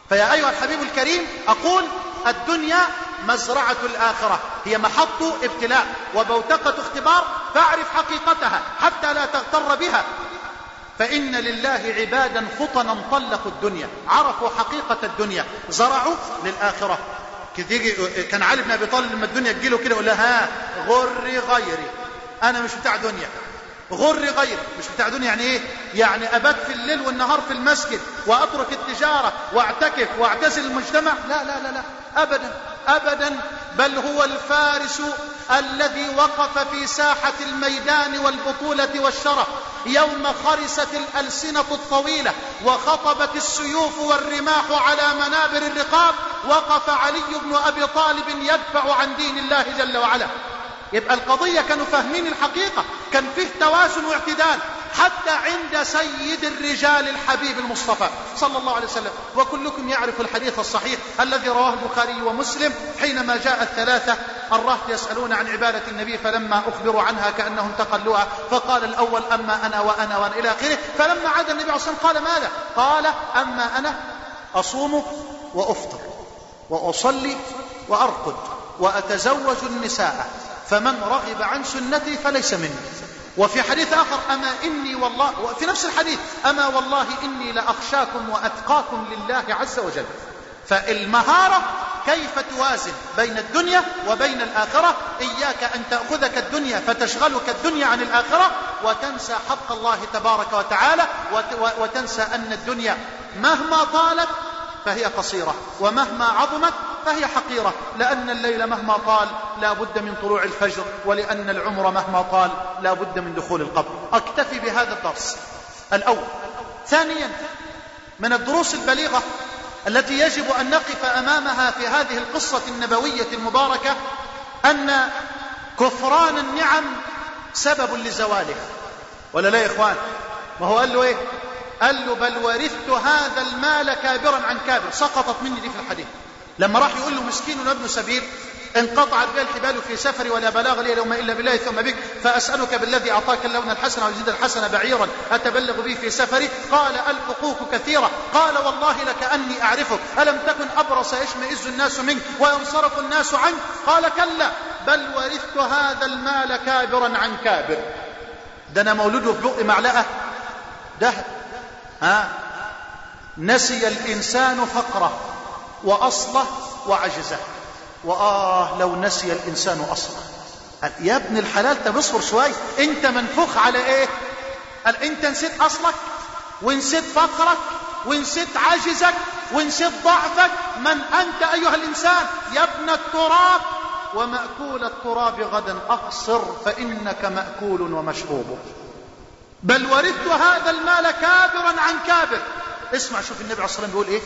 فيا أيها الحبيب الكريم أقول الدنيا مزرعة الآخرة. هي محط ابتلاء وبوتقة اختبار فاعرف حقيقتها حتى لا تغتر بها. فإن لله عبادا فطنا طلقوا الدنيا عرفوا حقيقة الدنيا زرعوا للآخرة. كان علي بن أبي طالب لما الدنيا تجيله كده يقول لها ها غري غيري أنا مش بتاع دنيا. غري غيري مش بتاع دنيا يعني إيه؟ يعني ابات في الليل والنهار في المسجد وأترك التجارة واعتكف واعتزل المجتمع؟ لا لا لا لا ابدا ابدا بل هو الفارس الذي وقف في ساحة الميدان والبطولة والشرف يوم خرست الألسنة الطويلة وخطبت السيوف والرماح على منابر الرقاب وقف علي بن أبي طالب يدفع عن دين الله جل وعلا. يبقى القضية كانوا فاهمين الحقيقة. كان فيه توازن واعتدال حتى عند سيد الرجال الحبيب المصطفى صلى الله عليه وسلم. وكلكم يعرف الحديث الصحيح الذي رواه البخاري ومسلم حينما جاء الثلاثة. الرهط يسألون عن عبادة النبي فلما أخبروا عنها كأنهم تقلوها. فقال الأول أما أنا وأنا وأنا إلى آخره. فلما عاد النبي عليه الصلاة والسلام قال ماذا؟ قال أما أنا أصوم وأفطر وأصلي وأرقد وأتزوج النساء. فمن رغب عن سنتي فليس مني. وفي حديث آخر أما إني والله وفي نفس الحديث أما والله إني لأخشاكم وأتقاكم لله عز وجل. فالمهارة كيف توازن بين الدنيا وبين الآخرة؟ إياك أن تأخذك الدنيا فتشغلك الدنيا عن الآخرة وتنسى حق الله تبارك وتعالى وتنسى أن الدنيا مهما طالت فهي قصيرة ومهما عظمت فهي حقيرة لأن الليل مهما طال لا بد من طلوع الفجر ولأن العمر مهما طال لا بد من دخول القبر. أكتفي بهذا الدرس. الأول. ثانيا من الدروس البليغة التي يجب أن نقف أمامها في هذه القصة النبوية المباركة أن كفران النعم سبب لزوالها. ولا لا يا إخوان؟ ما هو قال له إيه؟ قال له بل ورثت هذا المال كابرا عن كابر. سقطت مني دي في الحديث. لما راح يقول له مسكين وابن سبيل انقطعت بها الحبال في سفري ولا بلاغ لي اليوم إلا بالله ثم بك فأسألك بالذي أعطاك اللون الحسن والجد الحسن بعيرا أتبلغ به في سفري؟ قال الحقوق كثيره قال والله لكاني أعرفك. ألم تكن أبرص يشمئز الناس منك وينصرف الناس عنك؟ قال كلا. بل ورثت هذا المال كابرا عن كابر. ده أنا مولوده في بق معلقة. ذهب ها؟ نسي الإنسان فقره وأصله وعجزه. وآه لو نسي الإنسان أصلا يا ابن الحلال طب اصبر شوي. أنت منفوخ على إيه؟ قال أنت نسيت أصلك ونسيت فقرك ونسيت عجزك ونسيت ضعفك. من أنت أيها الإنسان؟ يا ابن التراب. ومأكول التراب غدا. أقصر فإنك مأكول ومشروب بل ورثت هذا المال كابرا عن كابر. اسمع شوف النبي عليه الصلاه والسلام بيقول إيه؟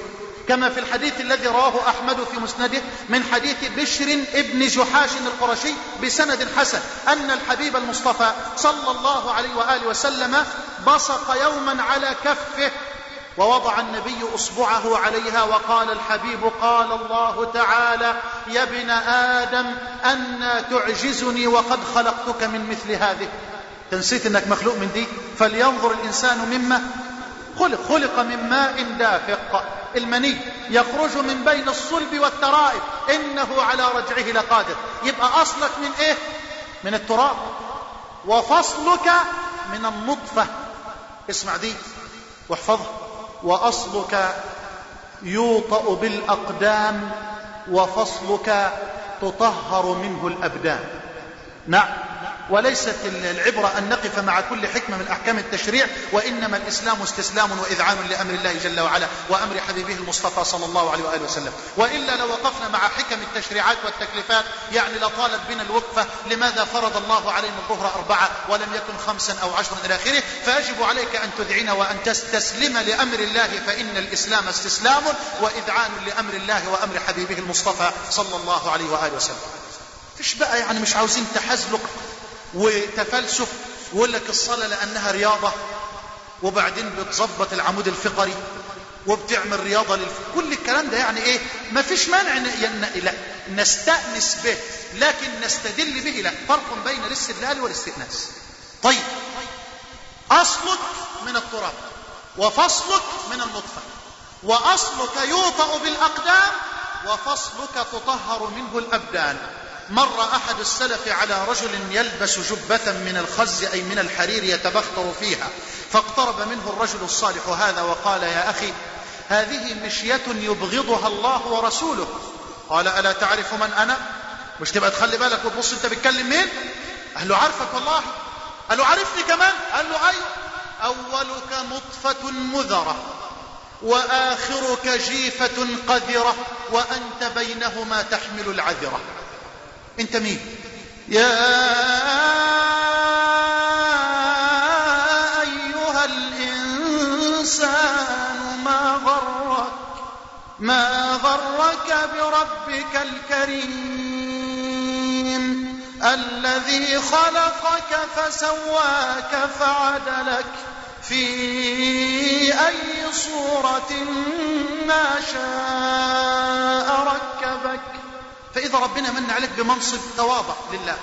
كما في الحديث الذي رواه أحمد في مسنده من حديث بشر ابن جحاش القرشي بسند حسن أن الحبيب المصطفى صلى الله عليه وآله وسلم بصق يوما على كفه ووضع النبي أصبعه عليها وقال الحبيب قال الله تعالى يا ابن آدم ان تعجزني وقد خلقتك من مثل هذه. تنسيت إنك مخلوق من دي؟ فلينظر الإنسان مما خلق خلق من ماء دافق. المني يخرج من بين الصلب والترائب. إنه على رجعه لقادر. يبقى أصلك من إيه؟ من التراب. وفصلك من النطفة. اسمع دي واحفظها. وأصلك يوطأ بالأقدام وفصلك تطهر منه الأبدان. نعم. وليست العبرة أن نقف مع كل حكمة من أحكام التشريع وإنما الإسلام استسلام وإذعان لأمر الله جل وعلا وأمر حبيبه المصطفى صلى الله عليه وآله وسلم. وإلا لو وقفنا مع حكم التشريعات والتكليفات يعني لطالت بنا الوقفة لماذا فرض الله علينا الظهر أربعة ولم يكن خمسا أو عشرا إلى آخره؟ فيجب عليك أن تذعن وأن تستسلم لأمر الله فإن الإسلام استسلام وإذعان لأمر الله وأمر حبيبه المصطفى صلى الله عليه وآله وسلم. فيش بقى يعني مش عاوزين تحزلق وتفلسف ويقول لك الصلاة لأنها رياضة وبعدين بتظبط العمود الفقري وبتعمل رياضة للف... كل الكلام ده يعني إيه؟ ما فيش مانع ن... لا نستأنس به لكن نستدل به لا فرق بين الاستدلال والاستئناس. طيب أصلك من التراب وفصلك من النطفة وأصلك يوطأ بالأقدام وفصلك تطهر منه الأبدان. مر أحد السلف على رجل يلبس جبة من الخز أي من الحرير يتبختر فيها فاقترب منه الرجل الصالح هذا وقال يا أخي هذه مشية يبغضها الله ورسوله. قال ألا تعرف من أنا؟ مش تبقى تخلي بالك وتبص أنت بتكلم مين؟ قال له عارفك والله. قال له عارفني كمان. قال له أيوه. أولك نطفة مذرة وآخرك جيفة قذرة وأنت بينهما تحمل العذرة. انت مين؟ يا أيها الإنسان ما غرك ما غرك بربك الكريم الذي خلقك فسواك فعدلك في أي صورة ما شاء ركبك. فإذا ربنا من عليك بمنصب تواضع لله.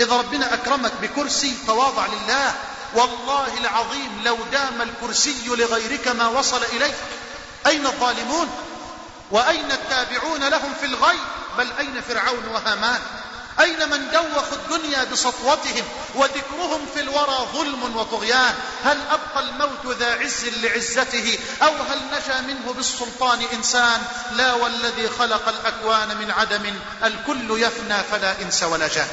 إذا ربنا أكرمك بكرسي تواضع لله. والله العظيم لو دام الكرسي لغيرك ما وصل إليك. أين الظالمون؟ وأين التابعون لهم في الغي بل أين فرعون وهامان؟ أين من دوخوا الدنيا بسطوتهم وذكرهم في الورى ظلم وطغيان؟ هل أبقى الموت ذا عز لعزته؟ أو هل نجا منه بالسلطان إنسان؟ لا والذي خلق الأكوان من عدم الكل يفنى فلا إنس ولا جان.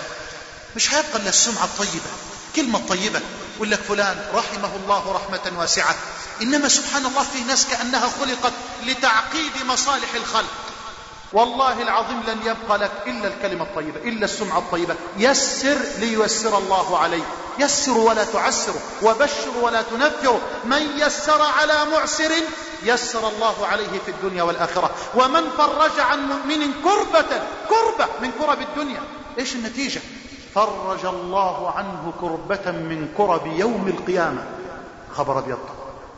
مش هيبقى إلا السمعة الطيبة كلمة طيبة يقول لك فلان رحمه الله رحمة واسعة. إنما سبحان الله في ناس كأنها خلقت لتعقيد مصالح الخلق. والله العظيم لن يبقى لك إلا الكلمة الطيبة إلا السمعة الطيبة. يسر لييسر الله عليك. يسر ولا تعسر وبشر ولا تنفر. من يسر على معسر يسر الله عليه في الدنيا والآخرة. ومن فرج عن مؤمن كربة كربة من كرب الدنيا. إيش النتيجة؟ فرج الله عنه كربة من كرب يوم القيامة. خبر أبيض.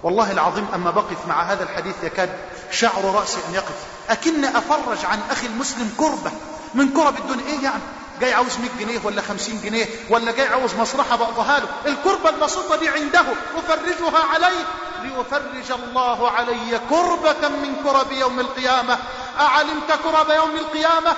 والله العظيم أما بقف مع هذا الحديث يكاد شعر رأسي أن يقف. أكن أفرج عن أخي المسلم كربة. من كرب الدنيا. إيه يعني؟ جاي عاوز 100 جنيه ولا 50 جنيه ولا جاي عاوز مصلحة بقضها له. الكربة البسيطة دي عنده. أفرجها عليه. ليفرج الله علي كربة من كرب يوم القيامة. أعلمت كرب يوم القيامة؟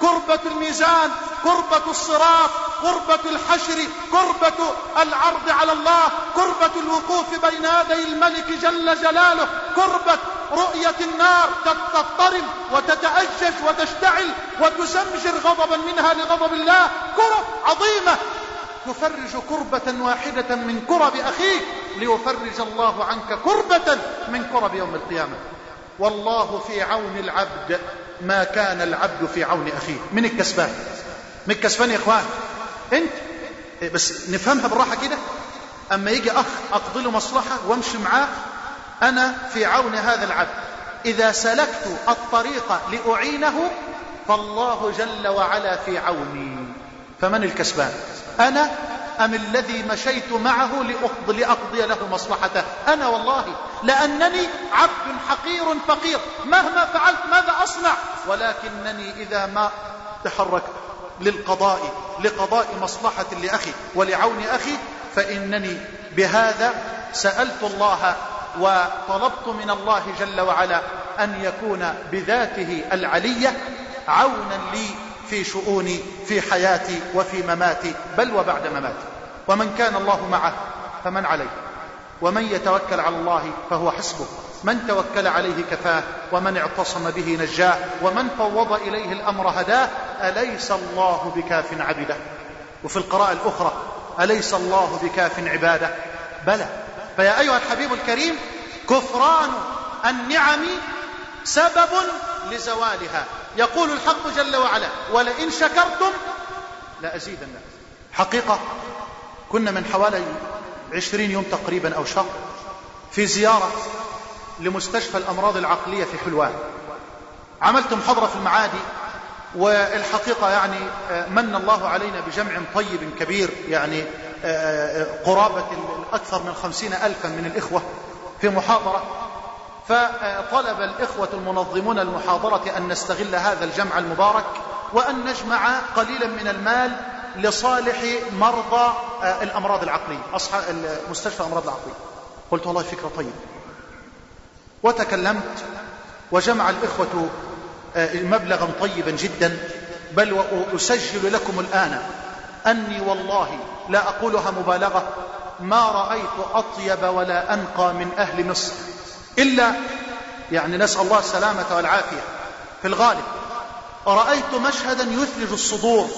كربة الميزان كربة الصراط كربة الحشر كربة العرض على الله كربة الوقوف بين يدي الملك جل جلاله كربة رؤية النار تضطرم وتتأجج وتشتعل وتسمجر غضبا منها لغضب الله. كرب عظيمة. تفرج كربة واحدة من كرب أخيك ليفرج الله عنك كربة من كرب يوم القيامة. والله في عون العبد ما كان العبد في عون أخيه. من الكسبان. من الكسبان يا إخوان. أنت. بس نفهمها بالراحة كده. أما يجي أخ أقضي له مصلحة وامشي معاه أنا في عون هذا العبد. إذا سلكت الطريق لأعينه فالله جل وعلا في عوني. فمن الكسبان؟ أنا أم الذي مشيت معه لأقضي, لأقضي له مصلحته؟ أنا والله لأنني عبد حقير فقير. مهما فعلت ماذا أصنع؟ ولكنني إذا ما تحركت للقضاء لقضاء مصلحة لأخي ولعون أخي فإنني بهذا سألت الله وطلبت من الله جل وعلا أن يكون بذاته العلية عونا لي في شؤوني في حياتي وفي مماتي بل وبعد مماتي. ومن كان الله معه فمن عليه. ومن يتوكل على الله فهو حسبه. من توكل عليه كفاه ومن اعتصم به نجاه ومن فوض إليه الأمر هداه أليس الله بكاف عبده؟ وفي القراءة الأخرى أليس الله بكاف عباده؟ بلى. فيا أيها الحبيب الكريم كفران النعم سبب لزوالها. يقول الحق جل وعلا ولئن شكرتم لأزيدن حقيقة كنا من حوالي عشرين يوم تقريبا أو شهر في زيارة لمستشفى الأمراض العقلية في حلوان. عملت محاضرة في المعادي والحقيقة يعني من الله علينا بجمع طيب كبير يعني قرابة أكثر من خمسين ألفا من الإخوة في محاضرة. فطلب الإخوة المنظمون المحاضرة أن نستغل هذا الجمع المبارك وأن نجمع قليلا من المال لصالح مرضى الأمراض العقلية أصحاب مستشفى الأمراض العقلية. قلت والله فكرة طيبة. وتكلمت وجمع الإخوة مبلغا طيبا جدا بل وأسجل لكم الآن أني والله لا أقولها مبالغة ما رأيت أطيب ولا أنقى من أهل مصر. إلا يعني نسأل الله السلامة والعافية. في الغالب ورأيت مشهدا يثلج الصدور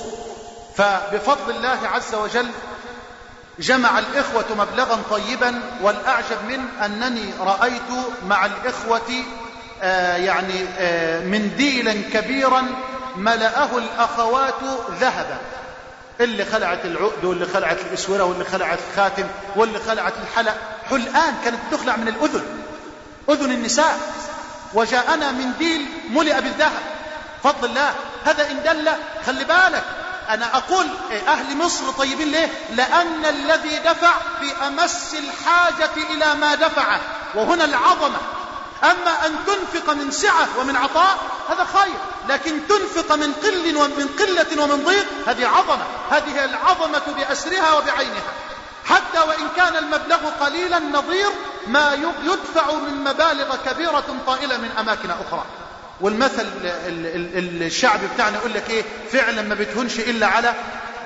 فبفضل الله عز وجل جمع الإخوة مبلغا طيبا والأعجب من أنني رأيت مع الإخوة آه يعني آه منديلا كبيرا ملأه الأخوات ذهبا. اللي خلعت العقد واللي خلعت الإسورة واللي خلعت الخاتم واللي خلعت الحلق. حلقان كانت تخلع من الأذن. أذن النساء وجاءنا منديل ملئ بالذهب. فضل الله هذا إن دل خلي بالك. أنا أقول أهل مصر طيبين ليه؟ لأن الذي دفع في أمس الحاجة إلى ما دفعه وهنا العظمة. أما أن تنفق من سعة ومن عطاء هذا خير. لكن تنفق من قل ومن قلة ومن ضيق هذه عظمة. هذه العظمة بأسرها وبعينها. حتى وإن كان المبلغ قليلا نظير ما يدفع من مبالغ كبيرة طائلة من أماكن أخرى. والمثل الشعبي بتاعنا يقول لك إيه فعلا ما بتهنش إلا على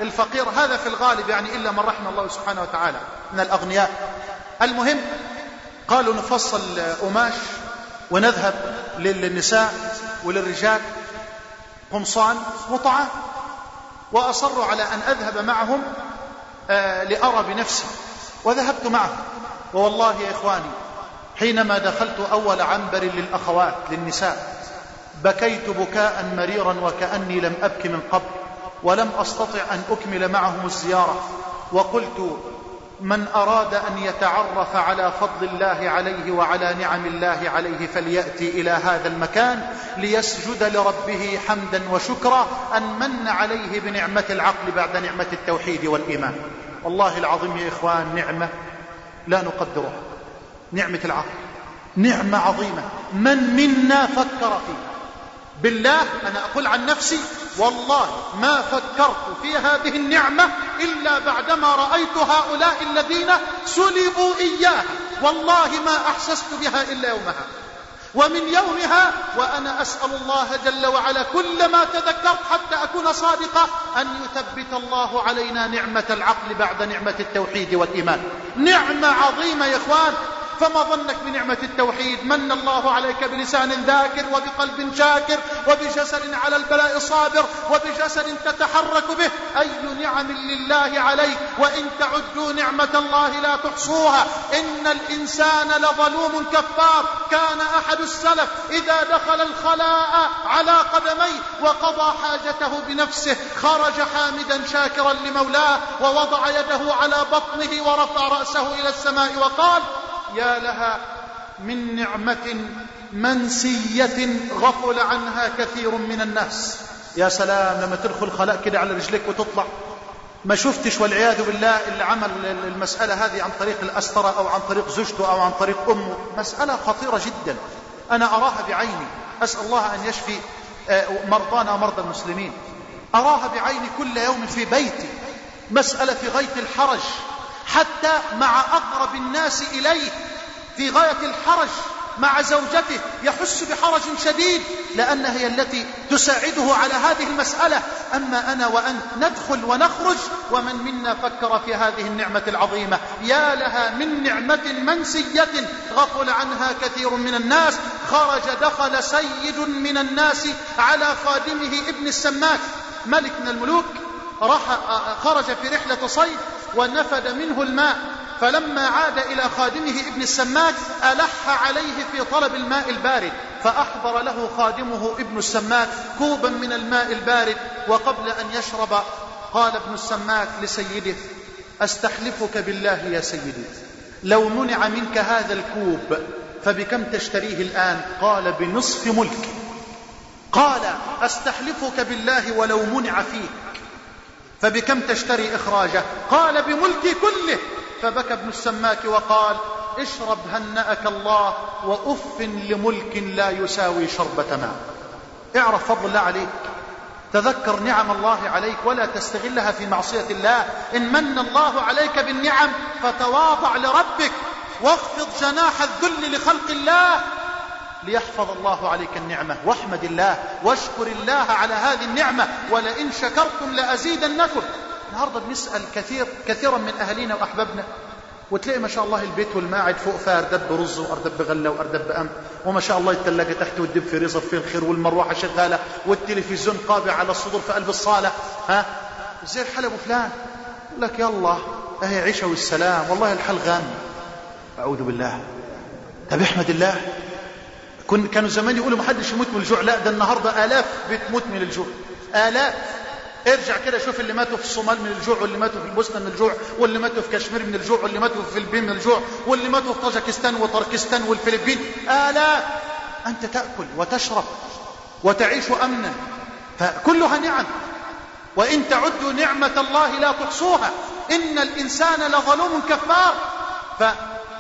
الفقير. هذا في الغالب يعني إلا من رحم الله سبحانه وتعالى من الأغنياء. المهم قالوا نفصل قماش ونذهب للنساء وللرجال قمصان وطعام. وأصروا على أن أذهب معهم آه لأرى بنفسي. وذهبت معهم ووالله يا إخواني حينما دخلت أول عنبر للأخوات للنساء بكيت بكاء مريرا وكأني لم أبك من قبل ولم أستطع أن أكمل معهم الزيارة. وقلت من أراد أن يتعرف على فضل الله عليه وعلى نعم الله عليه فليأتي إلى هذا المكان ليسجد لربه حمدا وشكرا أن من عليه بنعمة العقل بعد نعمة التوحيد والإيمان. والله العظيم يا إخوان نعمة لا نقدرها. نعمة العقل. نعمة عظيمة. من منا فكر فيها؟ بالله أنا أقول عن نفسي والله ما فكرت في هذه النعمة إلا بعدما رأيت هؤلاء الذين سلبوا إياها. والله ما أحسست بها إلا يومها. ومن يومها وأنا أسأل الله جل وعلا كلما تذكرت حتى أكون صادقا أن يثبت الله علينا نعمة العقل بعد نعمة التوحيد والإيمان. نعمة عظيمة يا إخوان. فما ظنك بنعمة التوحيد. من الله عليك بلسان ذاكر وبقلب شاكر وبجسد على البلاء صابر وبجسد تتحرك به أي نعم لله عليك؟ وإن تعدوا نعمة الله لا تحصوها. إن الإنسان لظلوم كفار. كان أحد السلف إذا دخل الخلاء على قدميه وقضى حاجته بنفسه خرج حامدا شاكرا لمولاه ووضع يده على بطنه ورفع رأسه إلى السماء وقال يا لها من نعمة منسية غفل عنها كثير من الناس. يا سلام لما تدخل خلاء كده على رجليك وتطلع. ما شفتش والعياذ بالله اللي عمل المسألة هذه عن طريق الأسطرة أو عن طريق زوجته أو عن طريق أمه. مسألة خطيرة جدا. أنا أراها بعيني. أسأل الله أن يشفي آه، مرضانا ومرضى المسلمين. أراها بعيني كل يوم في بيتي. مسألة في غاية الحرج. حتى مع أقرب الناس إليه في غاية الحرج مع زوجته يحس بحرج شديد لأنها هي التي تساعده على هذه المسألة. أما أنا وأنت ندخل ونخرج ومن منا فكر في هذه النعمة العظيمة؟ يا لها من نعمة منسية غفل عنها كثير من الناس. خرج دخل سيد من الناس على خادمه ابن السماك ملك من الملوك. خرج في رحلة صيد ونفد منه الماء. فلما عاد إلى خادمه ابن السماك ألح عليه في طلب الماء البارد فأحضر له خادمه ابن السماك كوبا من الماء البارد وقبل أن يشرب. قال ابن السماك لسيده أستحلفك بالله يا سيدي. لو منع منك هذا الكوب فبكم تشتريه الآن؟ قال بنصف ملك. قال أستحلفك بالله ولو منع فيك فبكم تشتري إخراجه؟ قال بملكي كله. فبكى ابن السماك وقال اشرب هنأك الله وأف لملك لا يساوي شربة ماء. اعرف فضل الله عليك. تذكر نعم الله عليك ولا تستغلها في معصية الله. إن من الله عليك بالنعم فتواضع لربك واخفض جناح الذل لخلق الله. ليحفظ الله عليك النعمة. واحمد الله واشكر الله على هذه النعمة. ولئن شكرتم لأزيدنكم. النهاردة بنسأل كثير كثيرا من أهالينا وأحبابنا. وتلاقي ما شاء الله البيت والماعد فوق فيها أردب رز وأردب غلة وأردب أم. وما شاء الله الثلاجة تحت والدب رزق فيه الخير والمروحة شغالة. والتلفزيون قابع على الصدور في قلب الصالة. ها؟ زي الحال أبو فلان يقول لك يلا أهي عيشة والسلام. والله الحال غام أعوذ بالله. طب أحمد الله. كانوا زمان يقولوا ما حدش يموت من الجوع. لا ده النهارده آلاف بتموت من الجوع. آلاف. ارجع كده شوف اللي ماتوا في الصومال من الجوع واللي ماتوا في البوسنة من الجوع واللي ماتوا في كشمير من الجوع واللي ماتوا في الفلبين من الجوع واللي ماتوا في طاجكستان وطركستان والفلبين. آلاف. أنت تأكل وتشرب وتعيش أمنا. فكلها نعم. وإن تعدوا نعمة الله لا تحصوها. إن الإنسان لظلوم كفار. ف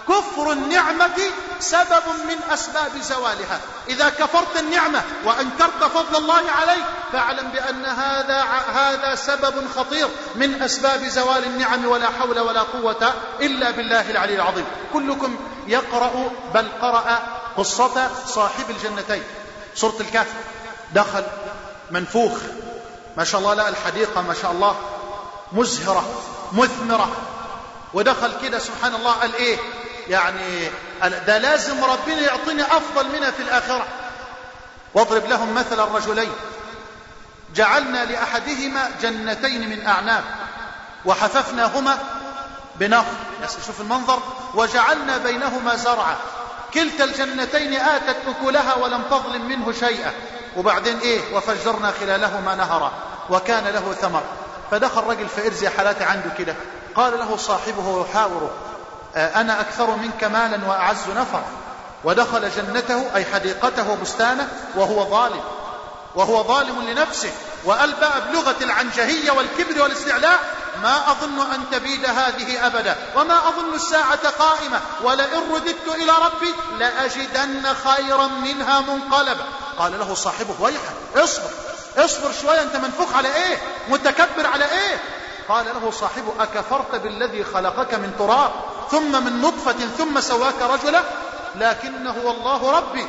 كفر النعمة سبب من أسباب زوالها. إذا كفرت النعمة وأنكرت فضل الله عليك فاعلم بأن هذا هذا سبب خطير من أسباب زوال النعم ولا حول ولا قوة إلا بالله العلي العظيم. كلكم يقرأ بل قرأ قصة صاحب الجنتين. سورة الكهف دخل منفوخ. ما شاء الله لا الحديقة ما شاء الله مزهرة مثمرة. ودخل كده سبحان الله قال إيه؟ يعني ده لازم ربنا يعطيني أفضل منها في الآخرة. واضرب لهم مثل الرجلين. جعلنا لأحدهما جنتين من أعناب وحففناهما بنخل شوف المنظر. وجعلنا بينهما زرعا. كلتا الجنتين آتت أكلها ولم تظلم منه شيئا. وبعدين إيه؟ وفجرنا خلالهما نهرا وكان له ثمر. فدخل رجل فإرزي زي حالاتي عنده كده. قال له صاحبه يحاوره آه، أنا أكثر منك مالا وأعز نفرا. ودخل جنته أي حديقته وبستانه وهو ظالم. وهو ظالم لنفسه. وألبأ بلغة العنجهية والكبر والاستعلاء. ما أظن أن تبيد هذه أبدا. وما أظن الساعة قائمة. ولئن رددت إلى ربي لأجدن خيرا منها منقلبا. قال له صاحبه ويحك اصبر. اصبر شوية أنت منفوخ على إيه؟ متكبر على إيه؟ قال له صاحبه أكفرت بالذي خلقك من تراب. ثم من نطفة ثم سواك رجلا لكنه والله ربي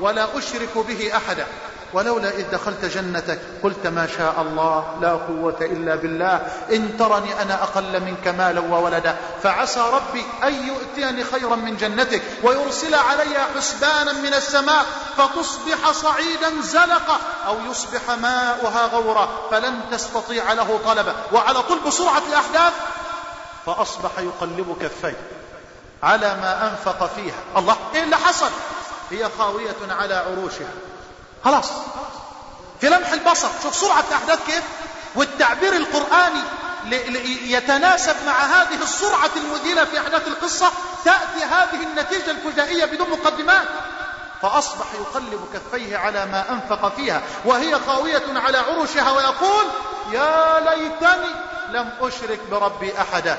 ولا أشرك به أحدا. ولولا إذ دخلت جنتك قلت ما شاء الله لا قوة إلا بالله. إن ترني أنا أقل منك مالا وولدا فعسى ربي أن يؤتيني خيرا من جنتك ويرسل علي حسبانا من السماء فتصبح صعيدا زلقا أو يصبح ماؤها غورا فلن تستطيع له طلبا. وعلى طول بسرعة الأحداث فأصبح يقلب كفيه على ما أنفق فيها. الله إيه اللي حصل؟ هي خاوية على عروشها. خلاص. في لمح البصر. شوف سرعة الأحداث كيف؟ والتعبير القرآني يتناسب مع هذه السرعة المذهلة في أحداث القصة. تأتي هذه النتيجة الفجائية بدون مقدمات. فأصبح يقلب كفيه على ما أنفق فيها. وهي خاوية على عروشها ويقول يا ليتني لم أشرك بربي أحدا.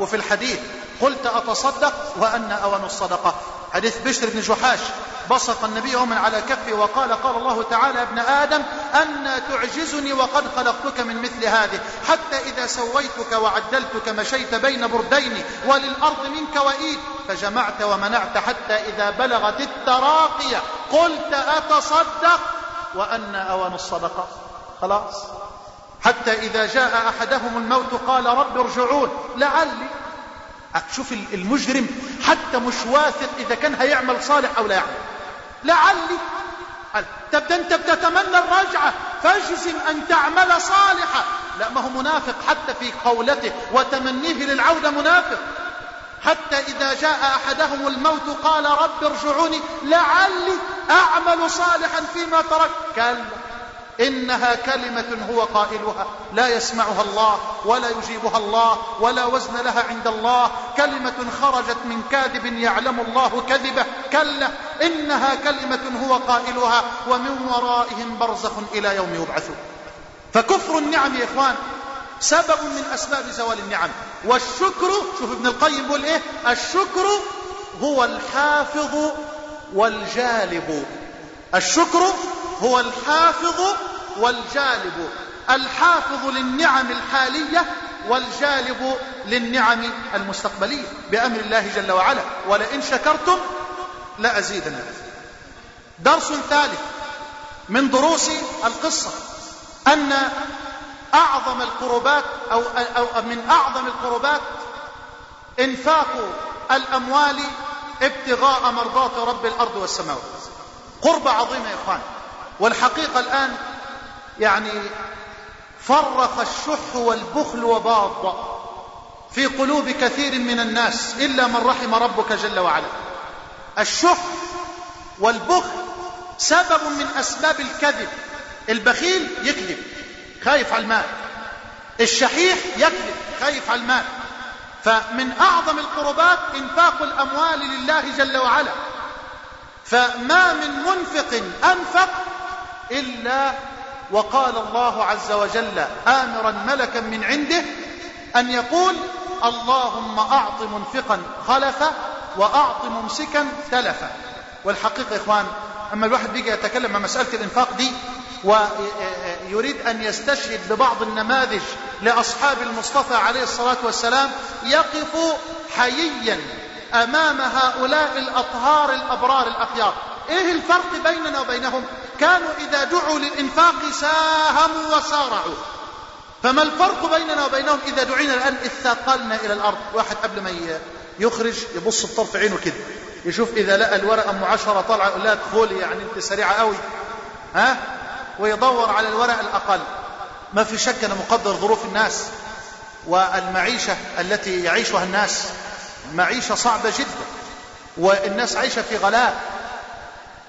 وفي الحديث قلت أتصدق وأن أون الصدقة. حديث بشر بن جحاش. بصق النبي يوما على كفه وقال قال الله تعالى يا ابن آدم أن تعجزني وقد خلقتك من مثل هذه. حتى إذا سويتك وعدلتك مشيت بين بردين وللأرض منك وإيد. فجمعت ومنعت حتى إذا بلغت التراقية قلت أتصدق وأن أوان الصدقة. خلاص. حتى إذا جاء أحدهم الموت قال رب ارجعون. لعلي شوف المجرم حتى مش واثق إذا كان هيعمل صالح أو لا يعمل. لعلي طب أنت بتتمنى الرجعة فاجزم أن تعمل صالحا. لا ما هو منافق حتى في قولته وتمنيه للعودة منافق. حتى إذا جاء أحدهم الموت قال رب ارجعوني لعلي أعمل صالحا فيما ترك. كلا. إنها كلمة هو قائلها. لا يسمعها الله ولا يجيبها الله ولا وزن لها عند الله. كلمة خرجت من كاذب يعلم الله كذبه. كلا إنها كلمة هو قائلها ومن ورائهم برزخ إلى يوم يبعثون. فكفر النعم يا إخوان سبب من أسباب زوال النعم. والشكر شوف ابن القيم يقول إيه؟ الشكر هو الحافظ والجالب. الشكر هو الحافظ والجالب الحافظ للنعم الحالية والجالب للنعم المستقبلية بأمر الله جل وعلا. ولئن شكرتم لأزيدن. درس ثالث من دروس القصة. أن أعظم القربات أو, أو من أعظم القربات إنفاق الأموال ابتغاء مرضات رب الأرض والسماوات. قربة عظيمة يا إخوان. والحقيقة الآن يعني فرخ الشح والبخل وباض في قلوب كثير من الناس إلا من رحم ربك جل وعلا. الشح والبخل سبب من أسباب الكذب. البخيل يكذب خايف على المال. الشحيح يكذب خايف على المال. فمن أعظم القربات إنفاق الأموال لله جل وعلا. فما من منفق أنفق إلا وقال الله عز وجل آمرا ملكا من عنده أن يقول اللهم أعط منفقا خلفا وأعط ممسكا تلفا. والحقيقة إخوان أما الواحد بيجي يتكلم عن مسألة الإنفاق دي ويريد أن يستشهد ببعض النماذج لأصحاب المصطفى عليه الصلاة والسلام يقف حييا أمام هؤلاء الأطهار الأبرار الأخيار. إيه الفرق بيننا وبينهم؟ كانوا إذا دعوا للإنفاق ساهموا وسارعوا. فما الفرق بيننا وبينهم إذا دعينا الآن اثاقلنا إلى الأرض؟ واحد قبل ما يخرج يبص بطرف عينه كده. يشوف إذا لقى الورقة أم عشرة طالعة يقول لها ادخلي يعني أنت سريعة قوي. ها؟ ويدور على الورق الأقل. ما في شك أنا مقدر ظروف الناس والمعيشة التي يعيشها الناس معيشة صعبة جدا. والناس عايشة في غلاء.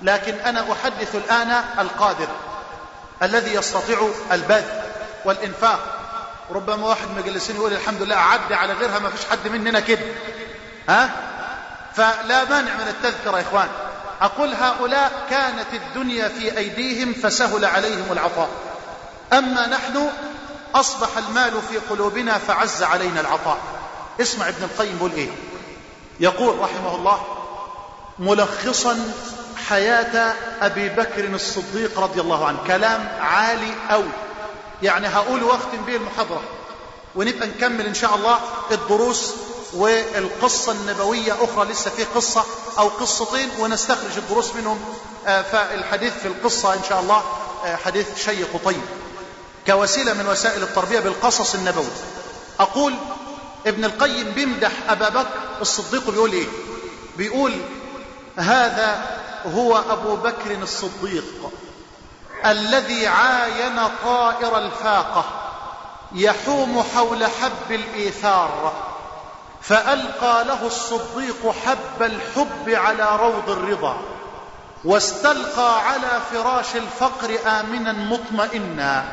لكن أنا أحدث الآن القادر الذي يستطيع البذل والإنفاق. ربما واحد مجلسين يقول الحمد لله أعدي على غيرها ما فيش حد مننا كده. ها؟ فلا مانع من التذكرة يا إخوان. أقول هؤلاء كانت الدنيا في أيديهم فسهل عليهم العطاء. أما نحن أصبح المال في قلوبنا فعز علينا العطاء. اسمع ابن القيم يقول إيه؟ يقول رحمه الله ملخصا حياة أبي بكر الصديق رضي الله عنه. كلام عالي أوي. يعني هقول واختم به المحاضرة. ونبقى نكمل إن شاء الله الدروس والقصة النبوية أخرى لسه في قصة أو قصتين ونستخرج الدروس منهم فالحديث في القصة إن شاء الله حديث شيق طيب. كوسيلة من وسائل التربية بالقصص النبوي أقول ابن القيم بيمدح أبا بكر الصديق بيقول إيه؟ بيقول هذا هو أبو بكر الصديق الذي عاين طائر الفاقة يحوم حول حب الإيثار فألقى له الصديق حب الحب على روض الرضا واستلقى على فراش الفقر آمنا مطمئنا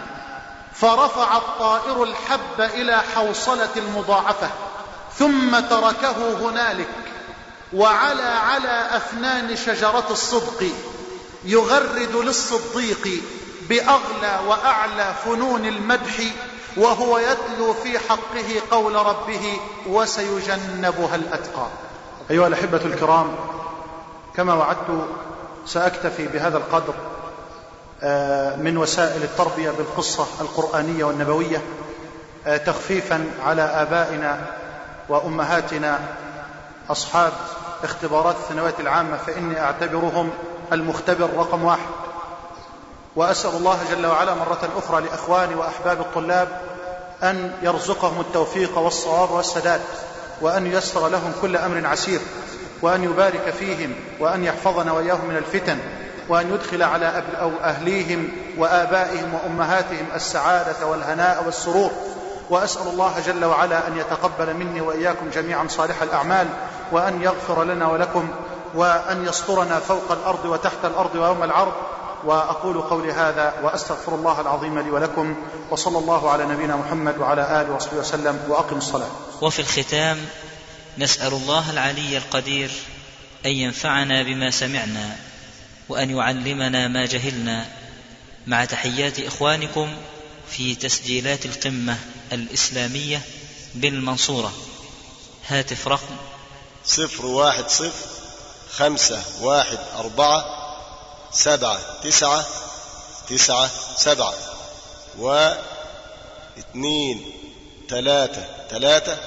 فرفع الطائر الحب إلى حوصلة المضاعفة ثم تركه هنالك. وعلى على أفنان شجرة الصدق يغرد للصديق بأغلى وأعلى فنون المدح وهو يتلو في حقه قول ربه وسيجنبها الأتقى. أيها الأحبة الكرام كما وعدت سأكتفي بهذا القدر آه، من وسائل التربية بالقصة القرآنية والنبوية آه، تخفيفا على آبائنا وأمهاتنا أصحاب اختبارات الثانوية العامة فإني أعتبرهم المختبر رقم واحد. وأسأل الله جل وعلا مرة أخرى لأخواني وأحباب الطلاب أن يرزقهم التوفيق والصواب والسداد وأن ييسر لهم كل أمر عسير وأن يبارك فيهم وأن يحفظنا وإياهم من الفتن وأن يدخل على أو أهليهم وآبائهم وأمهاتهم السعادة والهناء والسرور. وأسأل الله جل وعلا أن يتقبل مني وإياكم جميعا صالح الأعمال وأن يغفر لنا ولكم وأن يسترنا فوق الأرض وتحت الأرض ويوم العرض. وأقول قولي هذا وأستغفر الله العظيم لي ولكم وصلى الله على نبينا محمد وعلى آله وصحبه وسلم وأقم الصلاة. وفي الختام نسأل الله العلي القدير أن ينفعنا بما سمعنا وأن يعلمنا ما جهلنا. مع تحيات إخوانكم في تسجيلات القمة الإسلامية بالمنصورة. هاتف رقم صفر واحد صفر خمسة واحد أربعة سبعة تسعة تسعة سبعة واثنين ثلاثة ثلاثة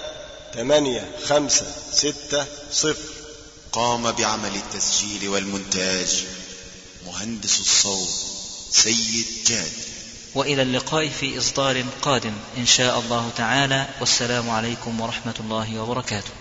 ثمانية خمسة ستة صفر. قام بعمل التسجيل والمونتاج مهندس الصوت سيد جاد. وإلى اللقاء في إصدار قادم إن شاء الله تعالى والسلام عليكم ورحمة الله وبركاته.